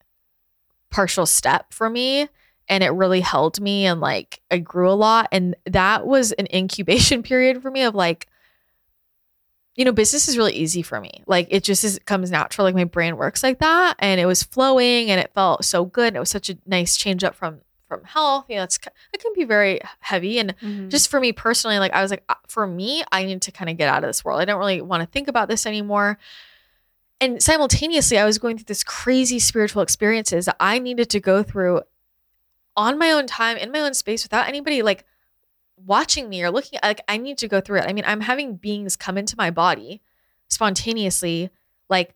partial step for me and it really held me and like I grew a lot and that was an incubation period for me of like you know business is really easy for me. Like it just is comes natural. Like my brain works like that and it was flowing and it felt so good it was such a nice change up from from health. You know it's it can be very heavy and Mm-hmm. just for me personally like i was like uh, for me i need to kind of get out of this world. I don't really want to think about this anymore. And simultaneously i was going through this crazy spiritual experiences that i needed to go through on my own time in my own space without anybody like watching me or looking like i need to go through it i mean i'm having beings come into my body spontaneously like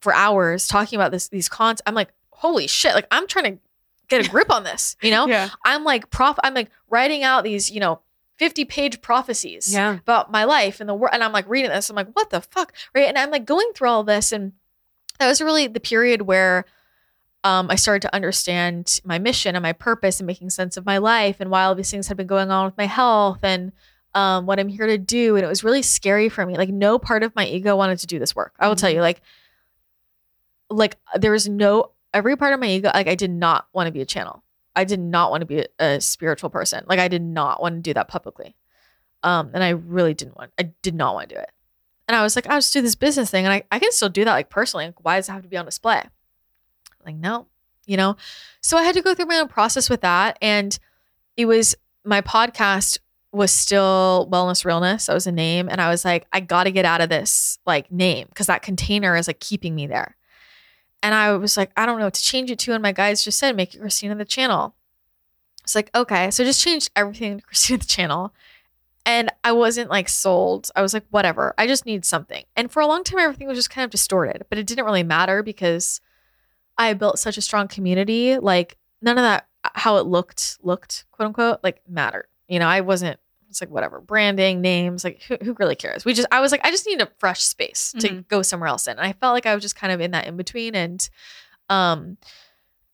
for hours talking about this these cons i'm like holy shit like i'm trying to get a grip on this you know yeah. I'm like prof I'm like writing out these, you know, 50 page prophecies Yeah. about my life and the world and I'm like reading this. I'm like, what the fuck? Right. And I'm like going through all this. And that was really the period where um, I started to understand my mission and my purpose and making sense of my life and why all these things had been going on with my health and um, what I'm here to do. And it was really scary for me. Like no part of my ego wanted to do this work. I will tell you, like like there was no every part of my ego like I did not want to be a channel. I did not want to be a, a spiritual person. Like I did not want to do that publicly. Um and I really didn't want I did not want to do it. And I was like, I'll just do this business thing and I, I can still do that like personally. Like, why does it have to be on display? Like, no, you know? So I had to go through my own process with that. And it was my podcast was still wellness realness. That was a name. And I was like, I got to get out of this like name because that container is like keeping me there. And I was like, I don't know what to change it to. And my guys just said, make it Christina the channel. It's like, okay. So just changed everything to Christina the channel. And I wasn't like sold. I was like, whatever. I just need something. And for a long time, everything was just kind of distorted, but it didn't really matter because I built such a strong community. Like none of that, how it looked, looked, quote unquote, like mattered. You know, I wasn't, it's like whatever, branding, names, like who, who really cares? We just, I was like, I just need a fresh space to Mhm. go somewhere else in. And I felt like I was just kind of in that in between. And, um,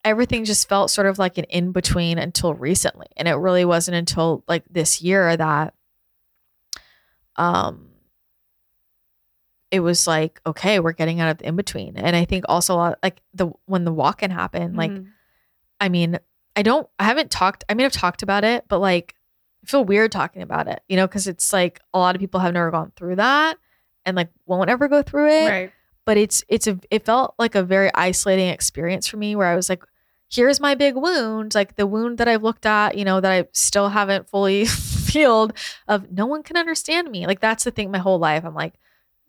everything just felt sort of like an in between until recently. And it really wasn't until like this year that um it was like, okay, we're getting out of the in between. And I think also a lot like the when the walk in happened, like Mhm. I mean, I don't I haven't talked I mean I've talked about it, but like I feel weird talking about it, you know, because it's like a lot of people have never gone through that and like won't ever go through it right. but it's it's a it felt like a very isolating experience for me where I was like, here's my big wound, like the wound that I've looked at, you know, that I still haven't fully healed of no one can understand me. Like that's the thing my whole life. I'm like,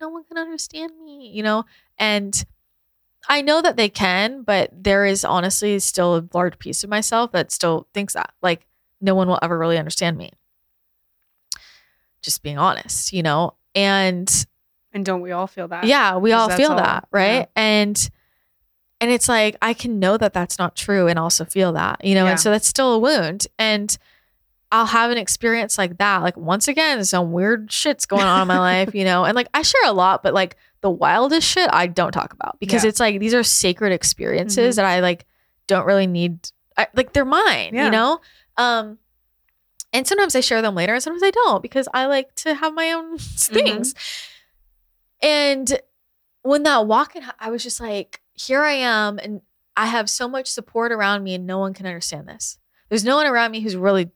no one can understand me, you know? And I know that they can, but there is honestly still a large piece of myself that still thinks that. Like no one will ever really understand me. Just being honest, you know? And And don't we all feel that? yeah we all feel all- that right yeah. and and it's like i can know that that's not true and also feel that you know Yeah. and so that's still a wound and i'll have an experience like that like once again some weird shit's going on in my life you know and like i share a lot but like the wildest shit i don't talk about because Yeah. it's like these are sacred experiences Mhm. that i like don't really need I, like they're mine Yeah. you know um and sometimes i share them later and sometimes i don't because i like to have my own things and when that walk in, I was just like, here I am, and I have so much support around me, and no one can understand this. There's no one around me who's really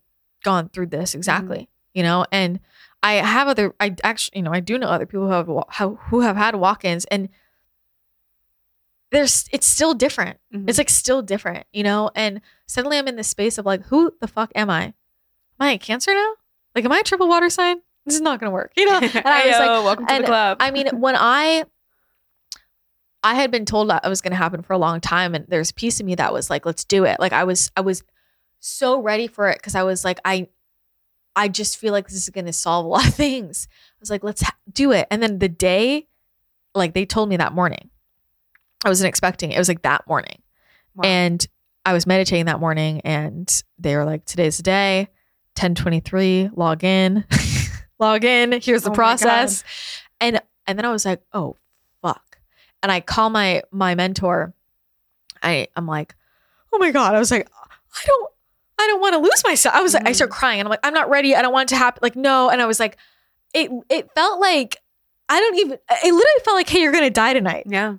gone through this exactly, you know. And I have other, I actually, you know, I do know other people who have who have had walk-ins, and there's, it's still different. Mhm. It's like still different, you know. And suddenly I'm in this space of like, who the fuck am I? Am I a Cancer now? Like, am I a triple water sign? This is not gonna work, you know. And I was like, welcome to the club. I mean, when I I had been told that it was going to happen for a long time and there's a piece of me that was like, let's do it. Like I was I was so ready for it cuz I was like I I just feel like this is going to solve a lot of things. I was like, let's ha- do it. And then the day like they told me that morning. I wasn't expecting it. It was like that morning. Wow. And I was meditating that morning and they were like, today's the day, 1023, log in, log in. Here's the Oh process. And and then I was like, oh fuck. And I call my my mentor. I I'm like, oh my God. I was like, I don't I don't want to lose myself. I was like, I Mhm. start crying and I'm like, I'm not ready. I don't want it to happen. Like, no. And I was like, it it felt like I don't even it literally felt like, hey, you're gonna die tonight. yeah.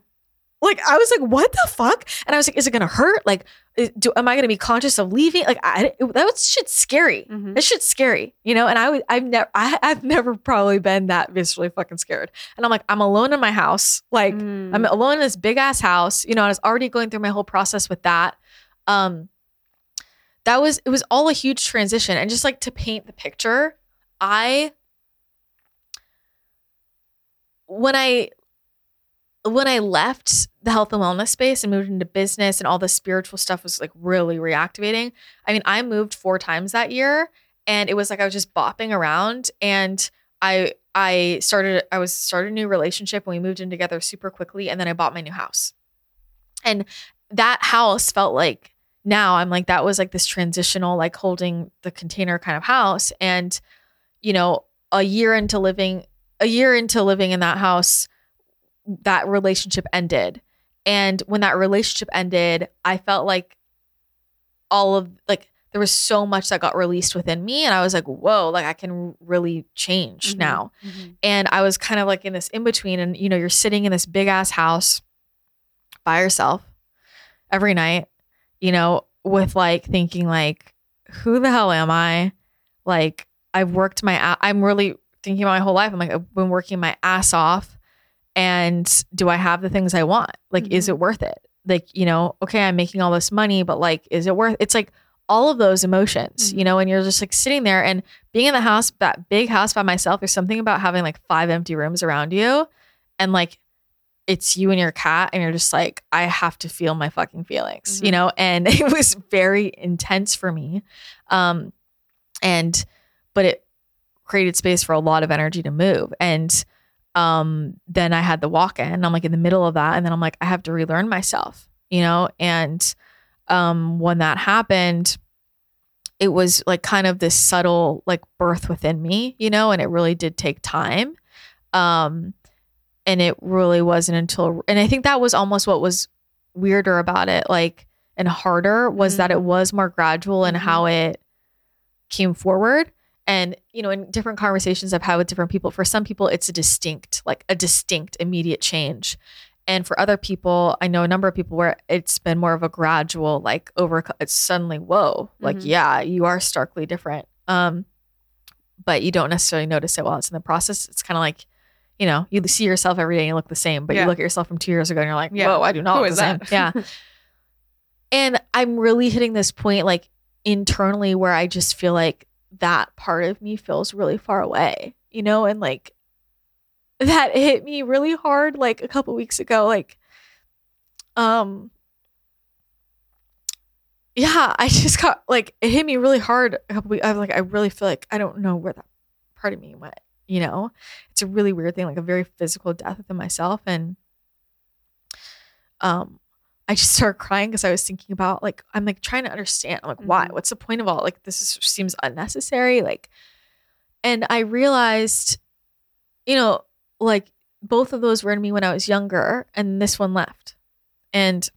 Like I was like, what the fuck? And I was like, is it gonna hurt? Like, is, do am I gonna be conscious of leaving? Like, I it, that was shit scary. Mhm. That shit's scary, you know. And I I've never, I, I've never probably been that viscerally fucking scared. And I'm like, I'm alone in my house. Like, Mm. I'm alone in this big ass house. You know, I was already going through my whole process with that. Um, that was it was all a huge transition, and just like to paint the picture, I when I when I left the health and wellness space and moved into business and all the spiritual stuff was like really reactivating. I mean, I moved four times that year and it was like I was just bopping around and I I started I was started a new relationship and we moved in together super quickly and then I bought my new house. And that house felt like now I'm like that was like this transitional like holding the container kind of house and you know a year into living a year into living in that house that relationship ended and when that relationship ended i felt like all of like there was so much that got released within me and i was like whoa like i can really change Mhm. now Mhm. and I was kind of like in this in between. And you know, you're sitting in this big ass house by yourself every night, you know, with like thinking like, who the hell am I? Like I've worked my, I'm really thinking about my whole life. I'm like, I've been working my ass off and do I have the things I want? Like, is Mhm. it worth it? Like, you know, okay, I'm making all this money, but like, is it worth it's like all of those emotions, you Mhm. know, and you're just like sitting there and being in the house, that big house by myself, there's something about having like five empty rooms around you and like it's you and your cat, and you're just like, I have to feel my fucking feelings, you Mhm. know, and it was very intense for me. Um, and but it created space for a lot of energy to move. And um, then I had the walk in. I'm like in the middle of that, and then I'm like, I have to relearn myself, you know. And um, when that happened, it was like kind of this subtle like birth within me, you know, and it really did take time. Um, and it really wasn't until, and I think that was almost what was weirder about it, like and harder was that it was more gradual in how it came forward. And, you know, in different conversations I've had with different people, for some people, it's a distinct, like a distinct immediate change. And for other people, I know a number of people where it's been more of a gradual, like over, it's suddenly, whoa, like, Mhm. yeah, you are starkly different. Um, but you don't necessarily notice it while it's in the process. It's kind of like, you know, you see yourself every day and you look the same, but Yeah. you look at yourself from two years ago and you're like, Yeah. whoa, I do not Who look the same. that? Yeah. And I'm really hitting this point like internally where I just feel like that part of me feels really far away, you know, and like that hit me really hard like a couple weeks ago. Like, um, yeah, I just got like it hit me really hard a couple weeks. I was like, I really feel like I don't know where that part of me went, you know? It's a really weird thing, like a very physical death within myself. And um I just started crying because I was thinking about like I'm like trying to understand. I'm like, why? Mhm. What's the point of all like this is, seems unnecessary? Like, and I realized, you know, like both of those were in me when I was younger, and this one left. And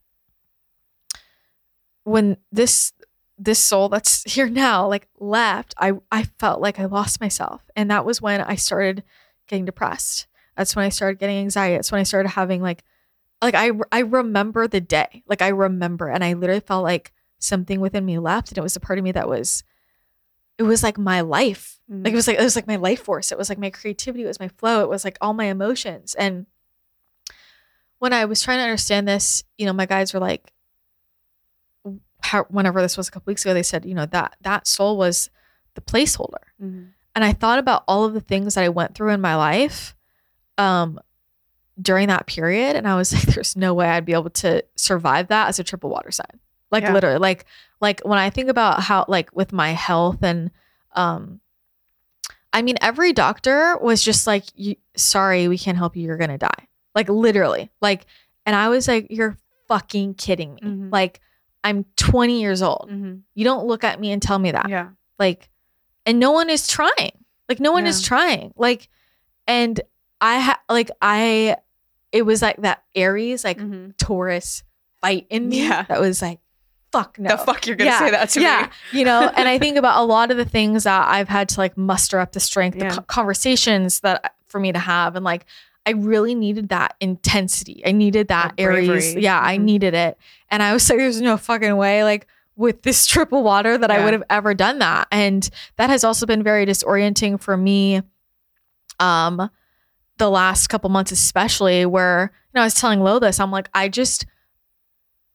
when this this soul that's here now like left, I I felt like I lost myself, and that was when I started getting depressed. That's when I started getting anxiety. That's when I started having like like I I remember the day. Like I remember and I literally felt like something within me left and it was a part of me that was it was like my life. Mm. Like it was like it was like my life force. It was like my creativity, it was my flow, it was like all my emotions. And when I was trying to understand this, you know, my guides were like how, whenever this was a couple weeks ago, they said, you know, that that soul was the placeholder Mhm. and I thought about all of the things that I went through in my life um during that period and I was like there's no way I'd be able to survive that as a triple water sign. Like Yeah. literally like like when I think about how like with my health and um I mean every doctor was just like you, sorry we can't help you you're going to die. Like literally. Like and I was like you're fucking kidding me. Mhm. Like I'm 20 years old. Mhm. You don't look at me and tell me that Yeah. like and no one is trying like no one is trying like and i ha- like i it was like that aries like Mhm. taurus fight in me Yeah. that was like fuck no The fuck you're gonna Yeah, say that to yeah me? you know and i think about a lot of the things that i've had to like muster up the strength Yeah. the co- conversations that for me to have and like i really needed that intensity. I needed that, That aries. Yeah i Mhm. needed it. And i was like there's no fucking way like with this triple water that i would have ever done that. And that has also been very disorienting for me um the last couple months especially where you know i was telling lo this i'm like i just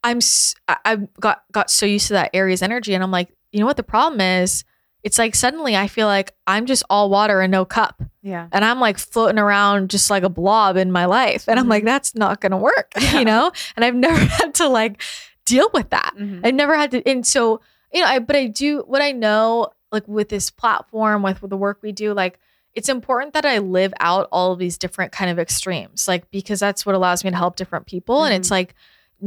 i'm I, I got got so used to that aries energy. And i'm like you know what the problem is it's like suddenly i feel like i'm just all water and no cup. Yeah. and i'm like floating around just like a blob in my life. And i'm like that's not gonna work Yeah. you know? And i've never had to like deal with that. Mhm. I've never had to, and so you know, I but I do what I know, like with this platform, with, with the work we do, like it's important that I live out all of these different kind of extremes, like because that's what allows me to help different people, and it's like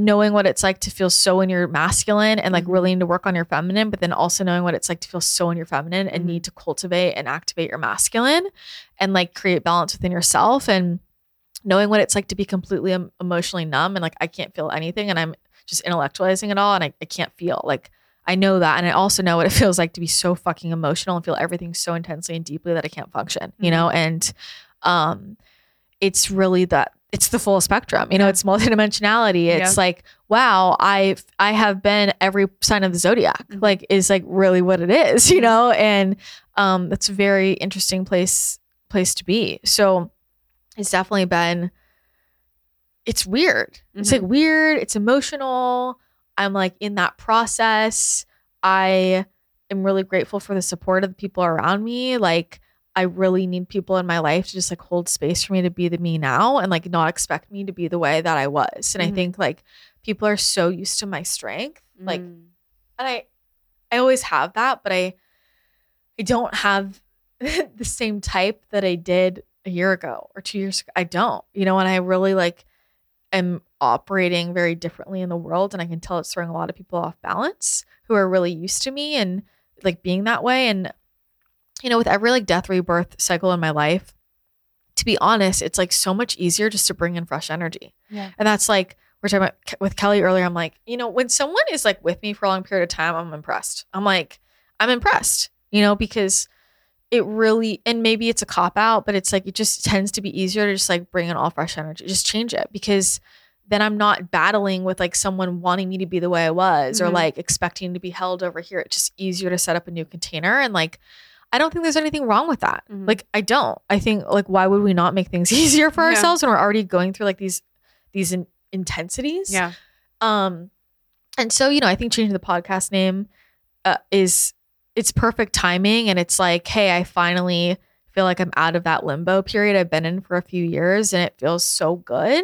knowing what it's like to feel so in your masculine and like really need to work on your feminine, but then also knowing what it's like to feel so in your feminine and Mhm. need to cultivate and activate your masculine and like create balance within yourself and knowing what it's like to be completely emotionally numb and like I can't feel anything and I'm just intellectualizing it all and I, I can't feel like I know that and I also know what it feels like to be so fucking emotional and feel everything so intensely and deeply that I can't function, you know? And um it's really that it's the full spectrum. You know, Yeah. it's multidimensionality. It's like, wow, I I have been every sign of the zodiac. Mhm. Like is like really what it is, you Mhm. know? And um that's a very interesting place place to be. So it's definitely been it's weird. It's Mhm. like weird, it's emotional. I'm like in that process. I am really grateful for the support of the people around me. Like I really need people in my life to just like hold space for me to be the me now and like not expect me to be the way that I was. And I Mhm. think like people are so used to my strength. Like Mm. and I I always have that, but I I don't have the same type that I did a year ago or 2 years ago. I don't. You know, and I really like am operating very differently in the world and I can tell it's throwing a lot of people off balance who are really used to me and like being that way and you know, with every like death rebirth cycle in my life, to be honest, it's like so much easier just to bring in fresh energy. Yeah. And that's like we're talking about Ke- with Kelly earlier. I'm like, you know, when someone is like with me for a long period of time, I'm impressed. I'm like, I'm impressed, you know, because it really, and maybe it's a cop out, but it's like, it just tends to be easier to just like bring in all fresh energy, just change it because then I'm not battling with like someone wanting me to be the way I was or Mhm. like expecting to be held over here. It's just easier to set up a new container. And like, I don't think there's anything wrong with that. Mhm. Like, I don't. I think like, why would we not make things easier for Yeah. ourselves when we're already going through like these, these in- intensities? Yeah. Um, and so you know, I think changing the podcast name uh, is it's perfect timing, and it's like, hey, I finally feel like I'm out of that limbo period I've been in for a few years, and it feels so good.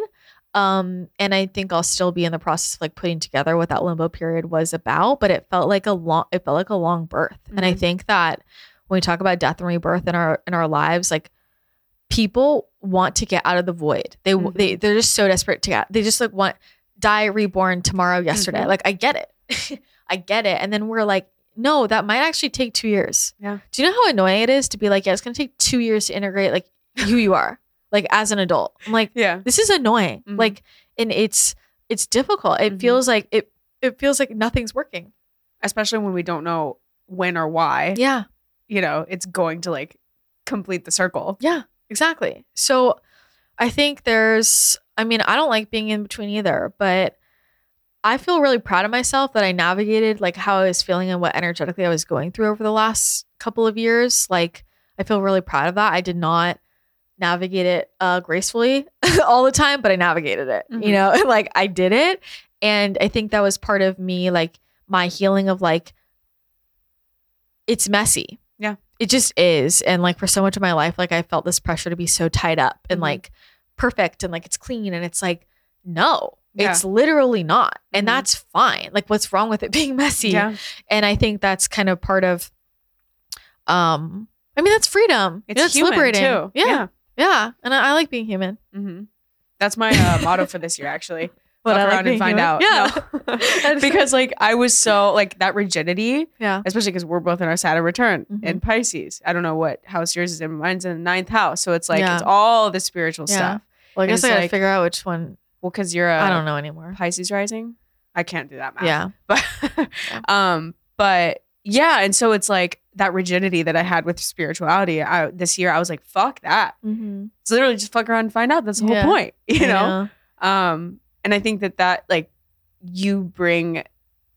Um, and I think I'll still be in the process of like putting together what that limbo period was about, but it felt like a long, it felt like a long birth, and I Mhm. think that when we talk about death and rebirth in our in our lives, like people want to get out of the void. They Mhm. they they're just so desperate to get. They just like want die reborn tomorrow yesterday. Mhm. Like I get it. I get it. And then we're like, no, that might actually take 2 years. Yeah. Do you know how annoying it is to be like, yeah, it's going to take 2 years to integrate like who you are like as an adult. I'm like Yeah. this is annoying. Mhm. Like and it's it's difficult. It Mhm. feels like it it feels like nothing's working. Especially when we don't know when or why, Yeah. You know, it's going to like complete the circle. Yeah, exactly. So I think there's, I mean, I don't like being in between either, but I feel really proud of myself that I navigated like how I was feeling and what energetically I was going through over the last couple of years. Like, I feel really proud of that. I did not navigate it uh, gracefully all the time, but I navigated it, Mhm. you know, like I did it. And I think that was part of me, like my healing of like, it's messy. Yeah. It just is. And like for so much of my life, like I felt this pressure to be so tied up and Mhm. like perfect and like it's clean. And it's like, no, Yeah. it's literally not. And Mhm. that's fine. Like what's wrong with it being messy? Yeah. And I think that's kind of part of um I mean that's freedom. You It's, know, human liberating. too. Yeah. Yeah. And I, I like being human. hmm That's my uh, motto for this year, actually. Fuck I like around and find human. out. Yeah. No. because like I was so like that rigidity, Yeah. especially because we're both in our Saturn return Mhm. in Pisces. I don't know what house yours is in. Mine's in the ninth house, so it's like Yeah. it's all the spiritual Yeah. stuff. Well, I guess I gotta like- figure out which one. Well, because you're a I don't know anymore. Pisces rising. I can't do that math. Yeah. but um, but yeah, and so it's like that rigidity that I had with spirituality. I, this year, I was like, "Fuck that." Mm-hmm. It's literally just fuck around and find out. That's the whole Yeah. point, you know. Um, and I think that that like you bring,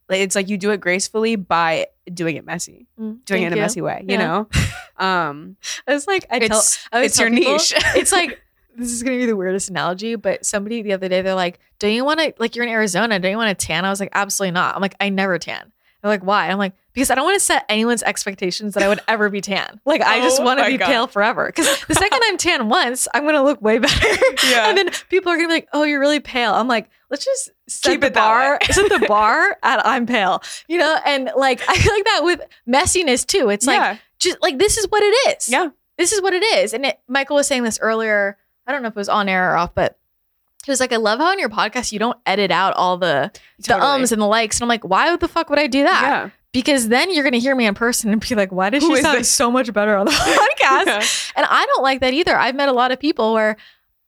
like, it's like you do it gracefully by doing it messy, doing it in a messy way, you Yeah. know. Um, It's like I tell it's I it's your people- niche. it's like this is gonna be the weirdest analogy, but somebody the other day they're like, "Do you want to like you're in Arizona? Do you want to tan?" I was like, "Absolutely not." I'm like, "I never tan." They're like, "Why?" I'm like, "Because I don't want to set anyone's expectations that I would ever be tan. Like, I oh just Oh want to be God. pale forever. Because the second I'm tan once, I'm gonna look way better. Yeah. and then people are gonna be like, "Oh, you're really pale." I'm like, "Let's just set Keep the it bar, set the bar at I'm pale." You know, and like I feel like that with messiness too. It's like yeah, just like this is what it is yeah, this is what it is. And it, Michael was saying this earlier. I don't know if it was on air or off, but he was like, I love how on your podcast you don't edit out all the the ums and the likes. And I'm like, why the fuck would I do that? yeah. Because then you're gonna hear me in person and be like, why did Who she sound this? so much better on the podcast? Yeah. And I don't like that either. I've met a lot of people where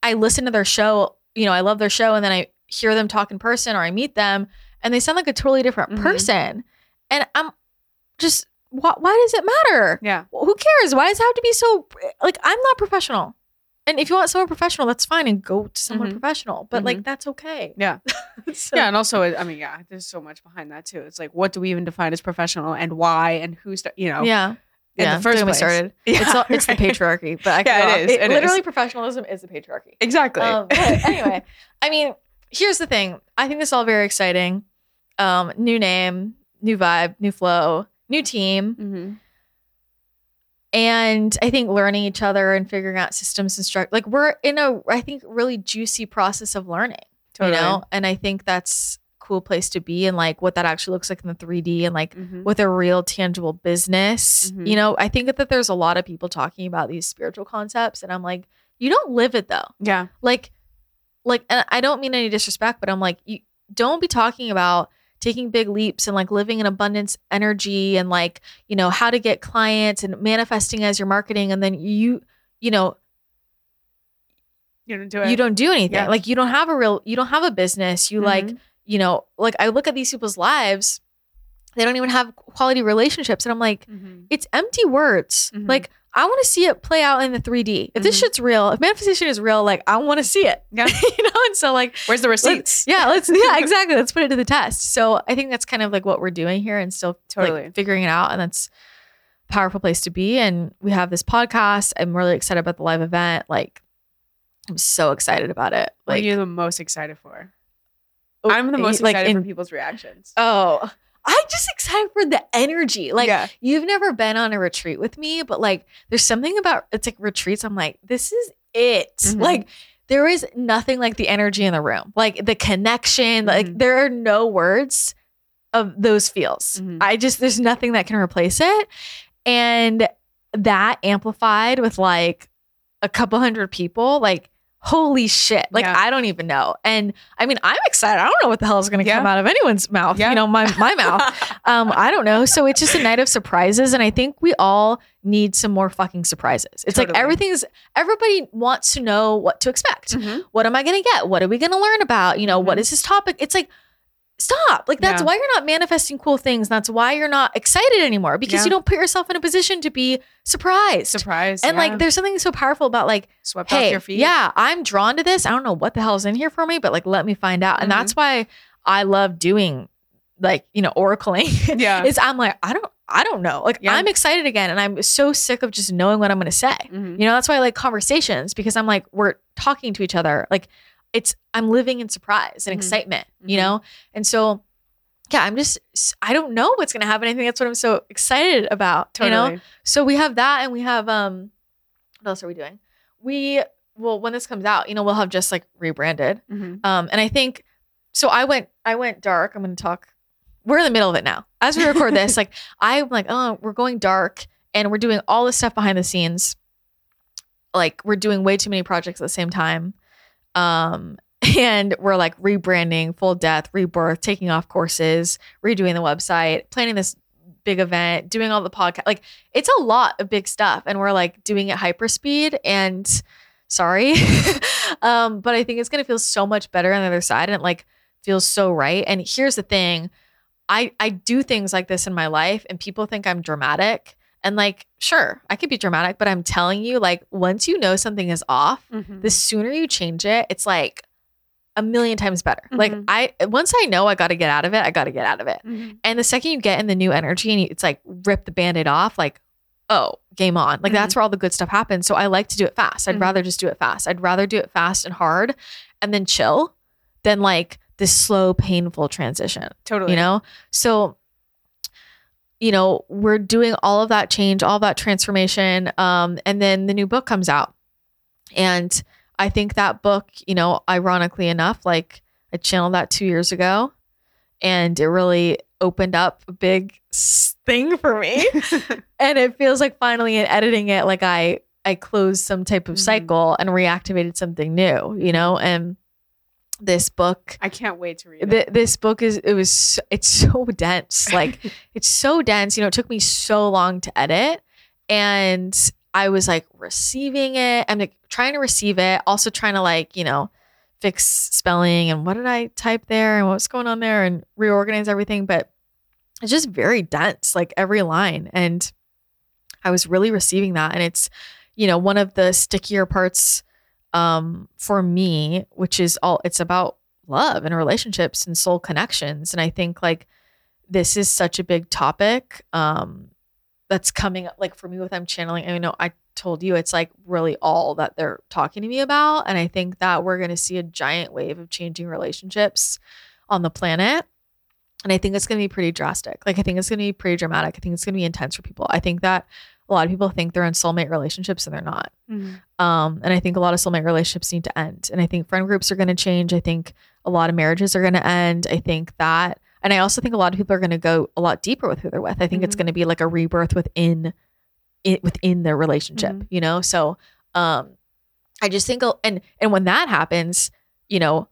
I listen to their show, you know, I love their show, and then I hear them talk in person or I meet them and they sound like a totally different Mhm. person. And I'm just, why, why does it matter? Yeah. Who cares? Why does it have to be so like I'm not professional. And if you want someone professional, that's fine and go to someone Mhm. professional. But like that's okay. Yeah. So- yeah, and also, I mean, yeah, there's so much behind that too. It's like, what do we even define as professional, and why, and who's, you know, Yeah. in yeah. the first place. started. Yeah, It's all, it's the patriarchy, but I Yeah, it is, it is. literally professionalism is the patriarchy. Exactly. Um, anyway, I mean, here's the thing. I think this is all very exciting. Um, new name, new vibe, new flow, new team. hmm And I think learning each other and figuring out systems and structure, like we're in a, I think, really juicy process of learning, Totally. you know? And I think that's cool place to be and like what that actually looks like in the 3D and like Mhm. with a real tangible business. Mhm. You know, I think that there's a lot of people talking about these spiritual concepts and I'm like, you don't live it though. Yeah. Like like and I don't mean any disrespect, but I'm like, you don't be talking about taking big leaps and like living in abundance energy and like, you know, how to get clients and manifesting as your marketing and then you you know, You don't do it. you don't do anything. Yeah. Like you don't have a real you don't have a business. You like Mhm. you know, like I look at these people's lives, they don't even have quality relationships. And I'm like, Mhm. it's empty words. Mhm. Like, I want to see it play out in the 3D. If this Mhm. shit's real, if manifestation is real, like, I want to see it. Yeah. you know? And so, like, Where's the let's- receipts? yeah, let's, yeah, exactly. Let's put it to the test. So I think that's kind of like what we're doing here and still Totally. like figuring it out. And that's a powerful place to be. And we have this podcast. I'm really excited about the live event. Like, I'm so excited about it. Like what are you the most excited for? oh, I'm the most like excited in- for people's reactions. Oh, I'm just excited for the energy. Like yeah. you've never been on a retreat with me, but like there's something about it's like retreats. I'm like, this is it. Mhm. Like there is nothing like the energy in the room, like the connection. Like Mhm. there are no words of those feels. Mhm. I just there's nothing that can replace it. And that amplified with like a couple hundred people, like holy shit. Like Yeah. I don't even know. And I mean, I'm excited. I don't know what the hell is going to Yeah. come out of anyone's mouth. Yeah. You know, my my mouth. Um, I don't know. So it's just a night of surprises, and I think we all need some more fucking surprises. It's like Totally. everything's everybody wants to know what to expect. Mhm. What am I going to get? What are we going to learn about? You know, what Mhm. is this topic? It's like stop. Like that's Yeah. why you're not manifesting cool things. That's why you're not excited anymore because Yeah. you don't put yourself in a position to be surprised. Surprised. and yeah. like there's something so powerful about like swept hey, off your feet. yeah, I'm drawn to this. I don't know what the hell's in here for me, but like, let me find out. And Mhm. that's why I love doing like, you know, oracling. Yeah. is I'm like, I don't, I don't know. Like. I'm excited again. And I'm so sick of just knowing what I'm going to say. Mhm. You know, that's why I like conversations because I'm like, we're talking to each other. Like, it's, I'm living in surprise and Mhm. excitement, you Mhm. know? And so, yeah, I'm just, I don't know what's to happen. I think that's what I'm so excited about, you know? So we have that and we have um what else are we doing? We well when this comes out, you know, we'll have just like rebranded. Mhm. Um and I think so I went I went dark. I'm gonna talk we're in the middle of it now. As we record this, like I'm like, oh, we're going dark and we're doing all this stuff behind the scenes. Like we're doing way too many projects at the same time. Um and we're like rebranding, full death, rebirth, taking off courses, redoing the website, planning this big event, doing all the podcast. Like it's a lot of big stuff and we're like doing it hyper speed and sorry um but i think it's to feel so much better on the other side and it like feels so right and here's the thing i i do things like this in my life and people think i'm dramatic and like sure i could be dramatic but i'm telling you like once you know something is off Mhm. the sooner you change it it's like a million times better like Mhm. i once i know i got to get out of it i got to get out of it Mhm. and the second you get in the new energy and you, it's like rip the band-aid off, like, oh, game on. Like that's where all the good stuff happens. So I like to do it fast. I'd rather just do it fast. I'd rather do it fast and hard and then chill than like this slow, painful transition. Totally. You know? So you know, we're doing all of that change, all that transformation. Um, and then the new book comes out. And I think that book, you know, ironically enough, like I channeled that two years ago and it really opened up a big s- thing for me. and it feels like finally in editing it, like I, I closed some type of Mhm. cycle and reactivated something new, you know, and this book I can't wait to read it. Th- this book is it was it's so dense like it's so dense you know it took me so long to edit and i was like receiving it i'm like trying to receive it also trying to like you know fix spelling and what did i type there and what's going on there and reorganize everything but it's just very dense like every line and i was really receiving that and it's you know one of the stickier parts um, for me, which is all it's about love and relationships and soul connections. And I think like this is such a big topic um, that's coming up. Like for me, with I'm channeling, I know I told you it's like really all that they're talking to me about. And I think that we're going to see a giant wave of changing relationships on the planet. And I think it's going to be pretty drastic. Like, I think it's going to be pretty dramatic. I think it's going to be intense for people. I think that a lot of people think they're in soulmate relationships and they're not. Mm-hmm. Um, and I think a lot of soulmate relationships need to end. And I think friend groups are going to change. I think a lot of marriages are going to end. I think that, and I also think a lot of people are going to go a lot deeper with who they're with. I think it's Mhm. going to be like a rebirth within it within their relationship, Mhm. you know? So, um, I just think, and, and when that happens, you know,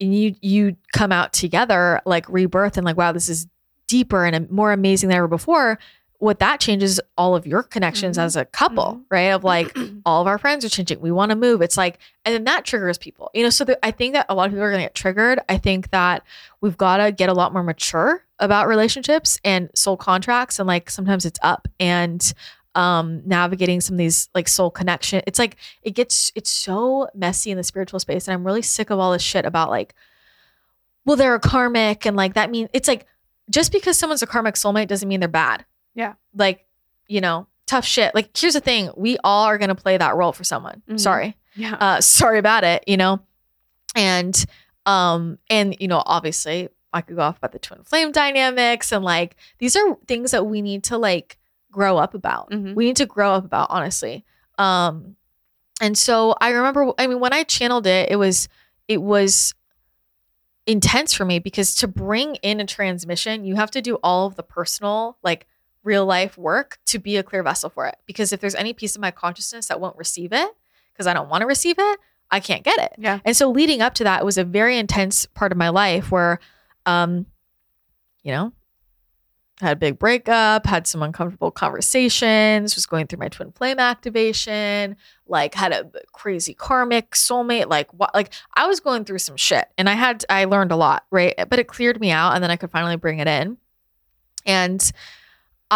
and you, you come out together like rebirth and like, wow, this is deeper and more amazing than ever before. What that changes all of your connections Mhm. as a couple, Mhm. right? Of like, all of our friends are changing. We want to move. It's like, and then that triggers people, you know. So the, I think that a lot of people are going to get triggered. I think that we've got to get a lot more mature about relationships and soul contracts, and like sometimes it's up and um navigating some of these like soul connection. It's like it gets it's so messy in the spiritual space, and I'm really sick of all this shit about like, well, they're a karmic, and like that means it's like just because someone's a karmic soulmate doesn't mean they're bad. Yeah. Like, you know, tough shit. Like, here's the thing we all are going to play that role for someone. Mhm. Sorry. Yeah. Uh, sorry about it, you know? And, um, and, you know, obviously I could go off about the twin flame dynamics and like these are things that we need to like grow up about. Mhm. We need to grow up about, honestly. Um, and so I remember, I mean, when I channeled it, it was, it was intense for me because to bring in a transmission, you have to do all of the personal, like real life work to be a clear vessel for it. Because if there's any piece of my consciousness that won't receive it, because I don't want to receive it, I can't get it. yeah. And so leading up to that it was a very intense part of my life where, um, you know, had a big breakup, had some uncomfortable conversations, was going through my twin flame activation, like had a crazy karmic soulmate, like what, like I was going through some shit, and I had I learned a lot, right? But it cleared me out, and then I could finally bring it in, and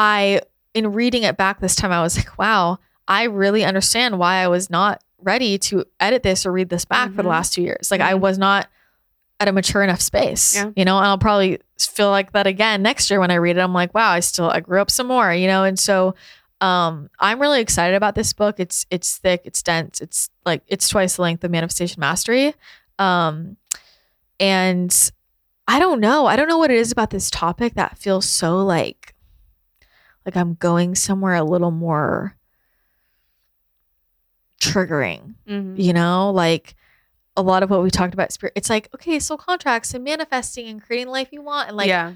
I, in reading it back this time, I was like, wow, I really understand why I was not ready to edit this or read this back for the Mhm. last two years. Like I Mhm. was not at a mature enough space, Yeah. you know, and I'll probably feel like that again next year when I read it. I'm like, wow, I still, I grew up some more, you know? And so, um, I'm really excited about this book. It's, it's thick, it's dense. It's like, it's twice the length of Manifestation Mastery. Um, and I don't know. I don't know what it is about this topic that feels so like, like I'm going somewhere a little more triggering Mhm. you know like a lot of what we talked about spirit it's like okay soul contracts and manifesting and creating the life you want and like yeah.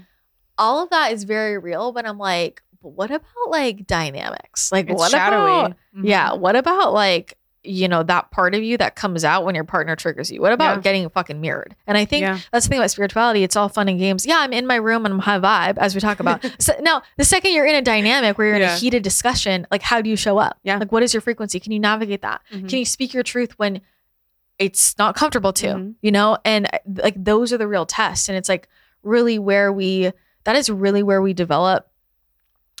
all of that is very real but i'm like but what about like dynamics like It's what shadowy. about Mhm. yeah what about like you know that part of you that comes out when your partner triggers you? What about Yeah. getting fucking mirrored? And i think Yeah. that's the thing about spirituality. It's all fun and games. Yeah i'm in my room and i'm high vibe as we talk about. So now the second you're in a dynamic where you're in a heated discussion like how do you show up? Yeah. like what is your frequency? Can you navigate that? Mhm. can you speak your truth when it's not comfortable to Mhm. you know? And uh, like those are the real tests. And it's like really where we that is really where we develop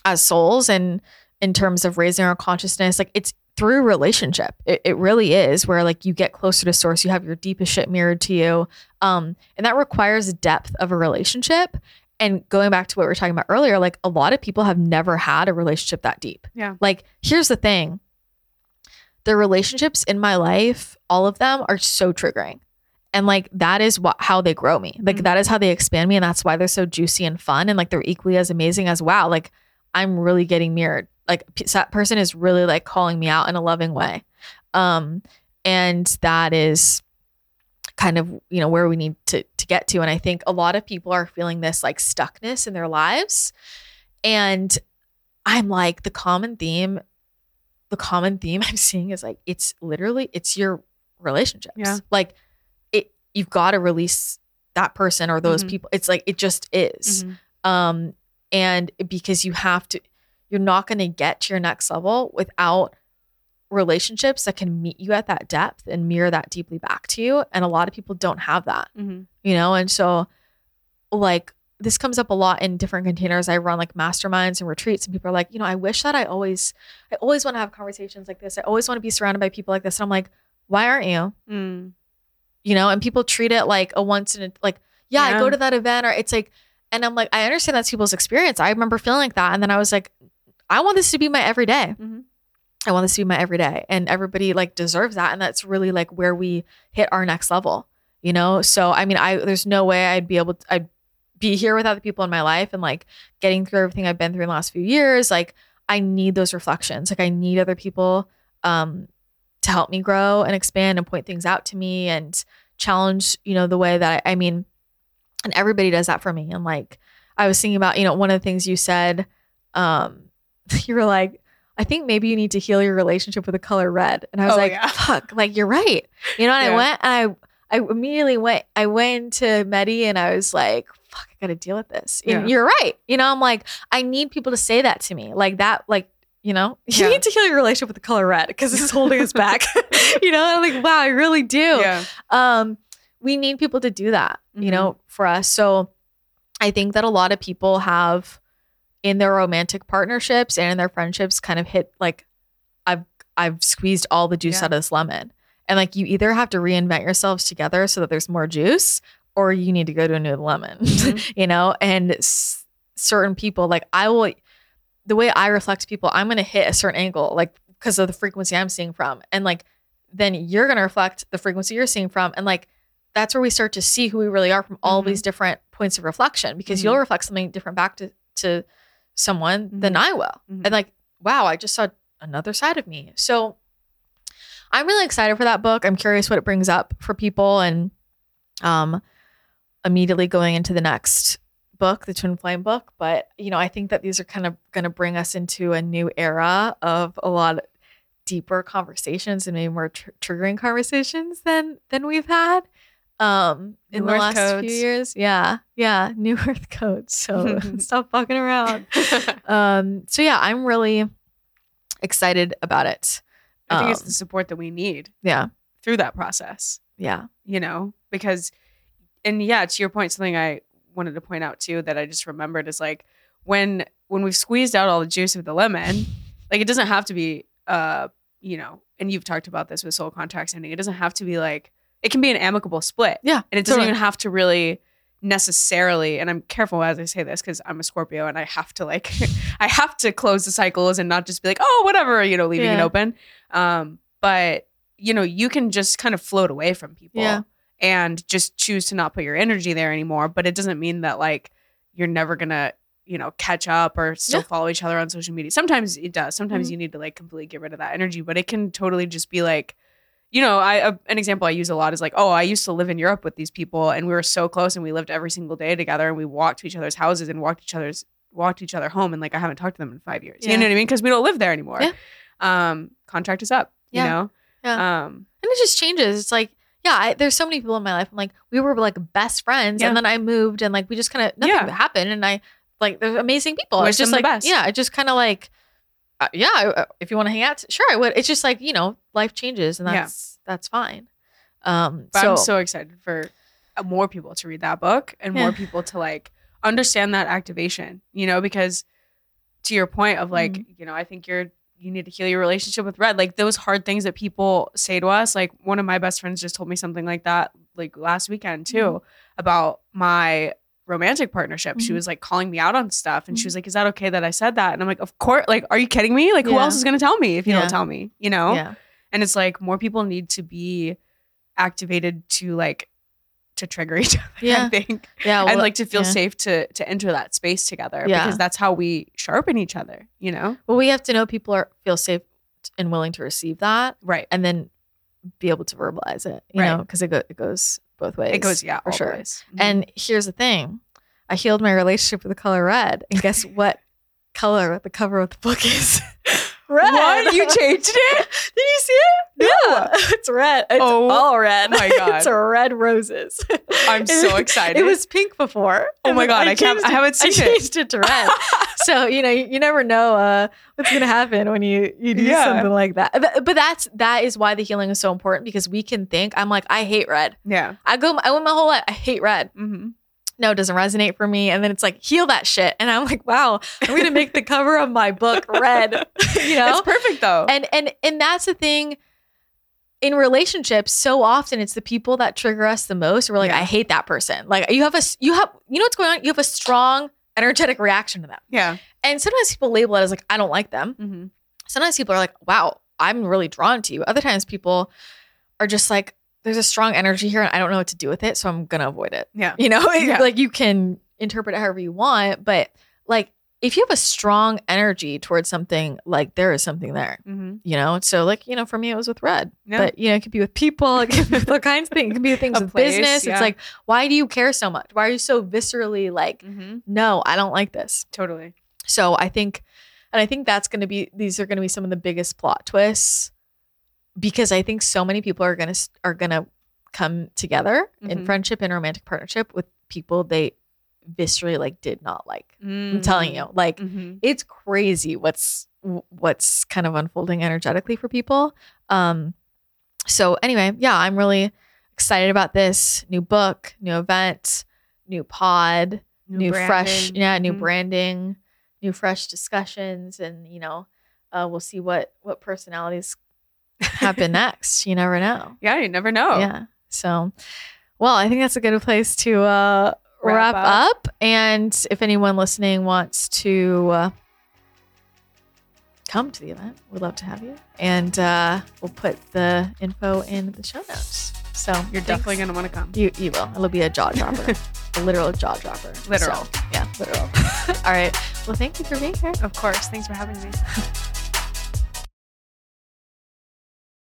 as souls and in terms of raising our consciousness. Like it's through relationship. It, it really is where like you get closer to source you have your deepest shit mirrored to you. Um and that requires depth of a relationship. And going back to what we were talking about earlier like a lot of people have never had a relationship that deep. Yeah. like here's the thing. The relationships in my life all of them are so triggering. And like that is what how they grow me. Like Mhm. that is how they expand me and that's why they're so juicy and fun and like they're equally as amazing as wow like i'm really getting mirrored like p- that person is really like calling me out in a loving way um and that is kind of you know where we need to to get to and i think a lot of people are feeling this like stuckness in their lives and i'm like the common theme the common theme i'm seeing is like it's literally it's your relationships Yeah. like it you've got to release that person or those Mhm. people it's like it just is Mhm. um and because you have to you're not going to get to your next level without relationships that can meet you at that depth and mirror that deeply back to you and a lot of people don't have that Mhm. you know and so like this comes up a lot in different containers i run like masterminds and retreats and people are like you know i wish that i always i always want to have conversations like this i always want to be surrounded by people like this and i'm like why aren't you? Mm. You know, and people treat it like a once in a like, yeah, I go to that event or it's like, and I'm like, I understand that's people's experience. I remember feeling like that. And then I was like, I want this to be my everyday. Mhm. I want this to be my everyday. And everybody like deserves that. And that's really like where we hit our next level, you know? So, I mean, I, there's no way I'd be able to, I'd be here without the people in my life and like getting through everything I've been through in the last few years. Like, I need those reflections. Like, I need other people um, to help me grow and expand and point things out to me and challenge, you know, the way that I, I mean, and everybody does that for me. And like, I was thinking about, you know, one of the things you said, um, you were like, I think maybe you need to heal your relationship with the color red. And I was Oh, like, yeah. fuck, like you're right. You know, and I went and I I immediately went, I went to Medi and I was like, fuck, I gotta deal with this. And Yeah. you're right. You know, I'm like, I need people to say that to me. Like that, like, you know, you Yeah. need to heal your relationship with the color red because it's holding us back. you know, I'm like, wow, I really do Yeah. um we need people to do that you Mhm. know for us so i think that a lot of people have in their romantic partnerships and in their friendships kind of hit like i've i've squeezed all the juice Yeah. out of this lemon and like you either have to reinvent yourselves together so that there's more juice or you need to go to a new lemon Mhm. you know and s- certain people like i will the way i reflect people i'm going to hit a certain angle like because of the frequency i'm seeing from and like then you're going to reflect the frequency you're seeing from and like that's where we start to see who we really are from all Mhm. these different points of reflection because Mhm. you'll reflect something different back to to someone than I will. Mhm. and like wow I just saw another side of me. So I'm really excited for that book. I'm curious what it brings up for people and um immediately going into the next book, the Twin Flame book. But you know, I think that these are kind of going to bring us into a new era of a lot deeper conversations and maybe more tr- triggering conversations than than we've had um in New the Earth last codes. few years. Yeah, yeah, new Earth codes. So stop fucking around. Um, so yeah, I'm really excited about it. I think it's Um, the support that we need Yeah, through that process, yeah, you know, because, and yeah, to your point, something I wanted to point out too that I just remembered is like when when we've squeezed out all the juice of the lemon, like it doesn't have to be, uh, you know, and you've talked about this with soul contracts ending. It doesn't have to be like it can be an amicable split. Yeah, and it doesn't totally. even have to really necessarily and i'm careful as i say this because i'm a scorpio and i have to like i have to close the cycles and not just be like oh whatever you know leaving it open um but you know you can just kind of float away from people Yeah. and just choose to not put your energy there anymore but it doesn't mean that like you're never gonna you know catch up or still Yeah. follow each other on social media sometimes it does sometimes Mhm. you need to like completely get rid of that energy but it can totally just be like you know, I a, an example I use a lot is like, oh, I used to live in Europe with these people, and we were so close, and we lived every single day together, and we walked to each other's houses and walked each other's walked each other home, and like I haven't talked to them in five years. You know what I mean? Because we don't live there anymore. Yeah. Um, contract is up. Yeah. You know. Yeah. Um. and it just changes. It's like, yeah, I, there's so many people in my life. I'm like, we were like best friends, Yeah. and then I moved, and like we just kind of nothing Yeah. happened, and I like there's amazing people. Wish it's just like, best. yeah, it just kind of like, uh, yeah, uh, if you want to hang out, sure, I would. It's just like you know, life changes, and Yeah. that's that's fine. Um, But so, I'm so excited for uh, more people to read that book and more Yeah. people to like understand that activation. You know, because to your point of like, Mm-hmm. you know, I think you're you need to heal your relationship with red. Like those hard things that people say to us. Like one of my best friends just told me something like that like last weekend too Mm-hmm. about my romantic partnership. She Mhm. was like calling me out on stuff and she was like, Is that okay that I said that? And I'm like, Of course, like, are you kidding me? Like, who else is gonna tell me if you Yeah. don't tell me? You know? yeah, And it's like more people need to be activated to like to trigger each other, Yeah. I think. yeah, and well, like to feel yeah. safe to to enter that space together. Yeah. Because that's how we sharpen each other, you know? Well, we have to know people are feel safe and willing to receive that, Right. and then be able to verbalize it. You Right. know, because it go, it goes both ways. It goes, yeah, for sure. Mhm. And here's the thing I healed my relationship with the color red. And guess what color the cover of the book is? red. What? You changed it? Did you see it? Yeah. It's red. It's Oh all red. Oh my God. it's red roses. I'm so excited. It was pink before. Oh my God, I can't- changed I it- haven't seen I it. changed it to red. so you know you, you never know uh, what's gonna happen when you you do Yeah. something like that. But, but that's that is why the healing is so important because we can think I'm like I hate red. yeah. I go I went my whole life I hate red. hmm No, it doesn't resonate for me. And then it's like heal that shit. And I'm like wow I'm gonna make the cover of my book red. you know It's perfect though. and and and that's the thing in relationships, so often it's the people that trigger us the most. We're like, Yeah. I hate that person. Like you have a you have, you know what's going on? You have a strong energetic reaction to them. Yeah. And sometimes people label it as like, I don't like them. Mm-hmm. Sometimes people are like, wow, I'm really drawn to you. Other times people are just like, there's a strong energy here and I don't know what to do with it. So I'm going to avoid it. Yeah. You know, Yeah. like you can interpret it however you want, but like if you have a strong energy towards something, like there is something there, Mm-hmm. you know? So like, you know, for me it was with red. Yeah. But you know, it could be with people, it could be with all kinds of things. It could be with things A with place, business. yeah. It's like, why do you care so much? Why are you so viscerally like, Mm-hmm. no, I don't like this. Totally. So I think, and I think that's going to be these are going to be some of the biggest plot twists because I think so many people are to are to come together in Mhm. friendship and romantic partnership with people they viscerally like did not like. I'm telling you, like Mm-hmm. it's crazy what's what's kind of unfolding energetically for people. Um so anyway, yeah, I'm really excited about this new book, new event, new pod new, fresh yeah new Mhm. branding new fresh discussions and you know uh, we'll see what what personalities happen next you never know Yeah, you never know. yeah so well i think that's a good place to uh wrap, Wrap up. and if anyone listening wants to uh, come to the event we'd love to have you and uh we'll put the info in the show notes so You're thanks. definitely gonna want to come. You you will. It'll be a jaw dropper. a literal jaw dropper. Literal. So, yeah, literal. All right. Well, thank you for being here. Of course. Thanks for having me.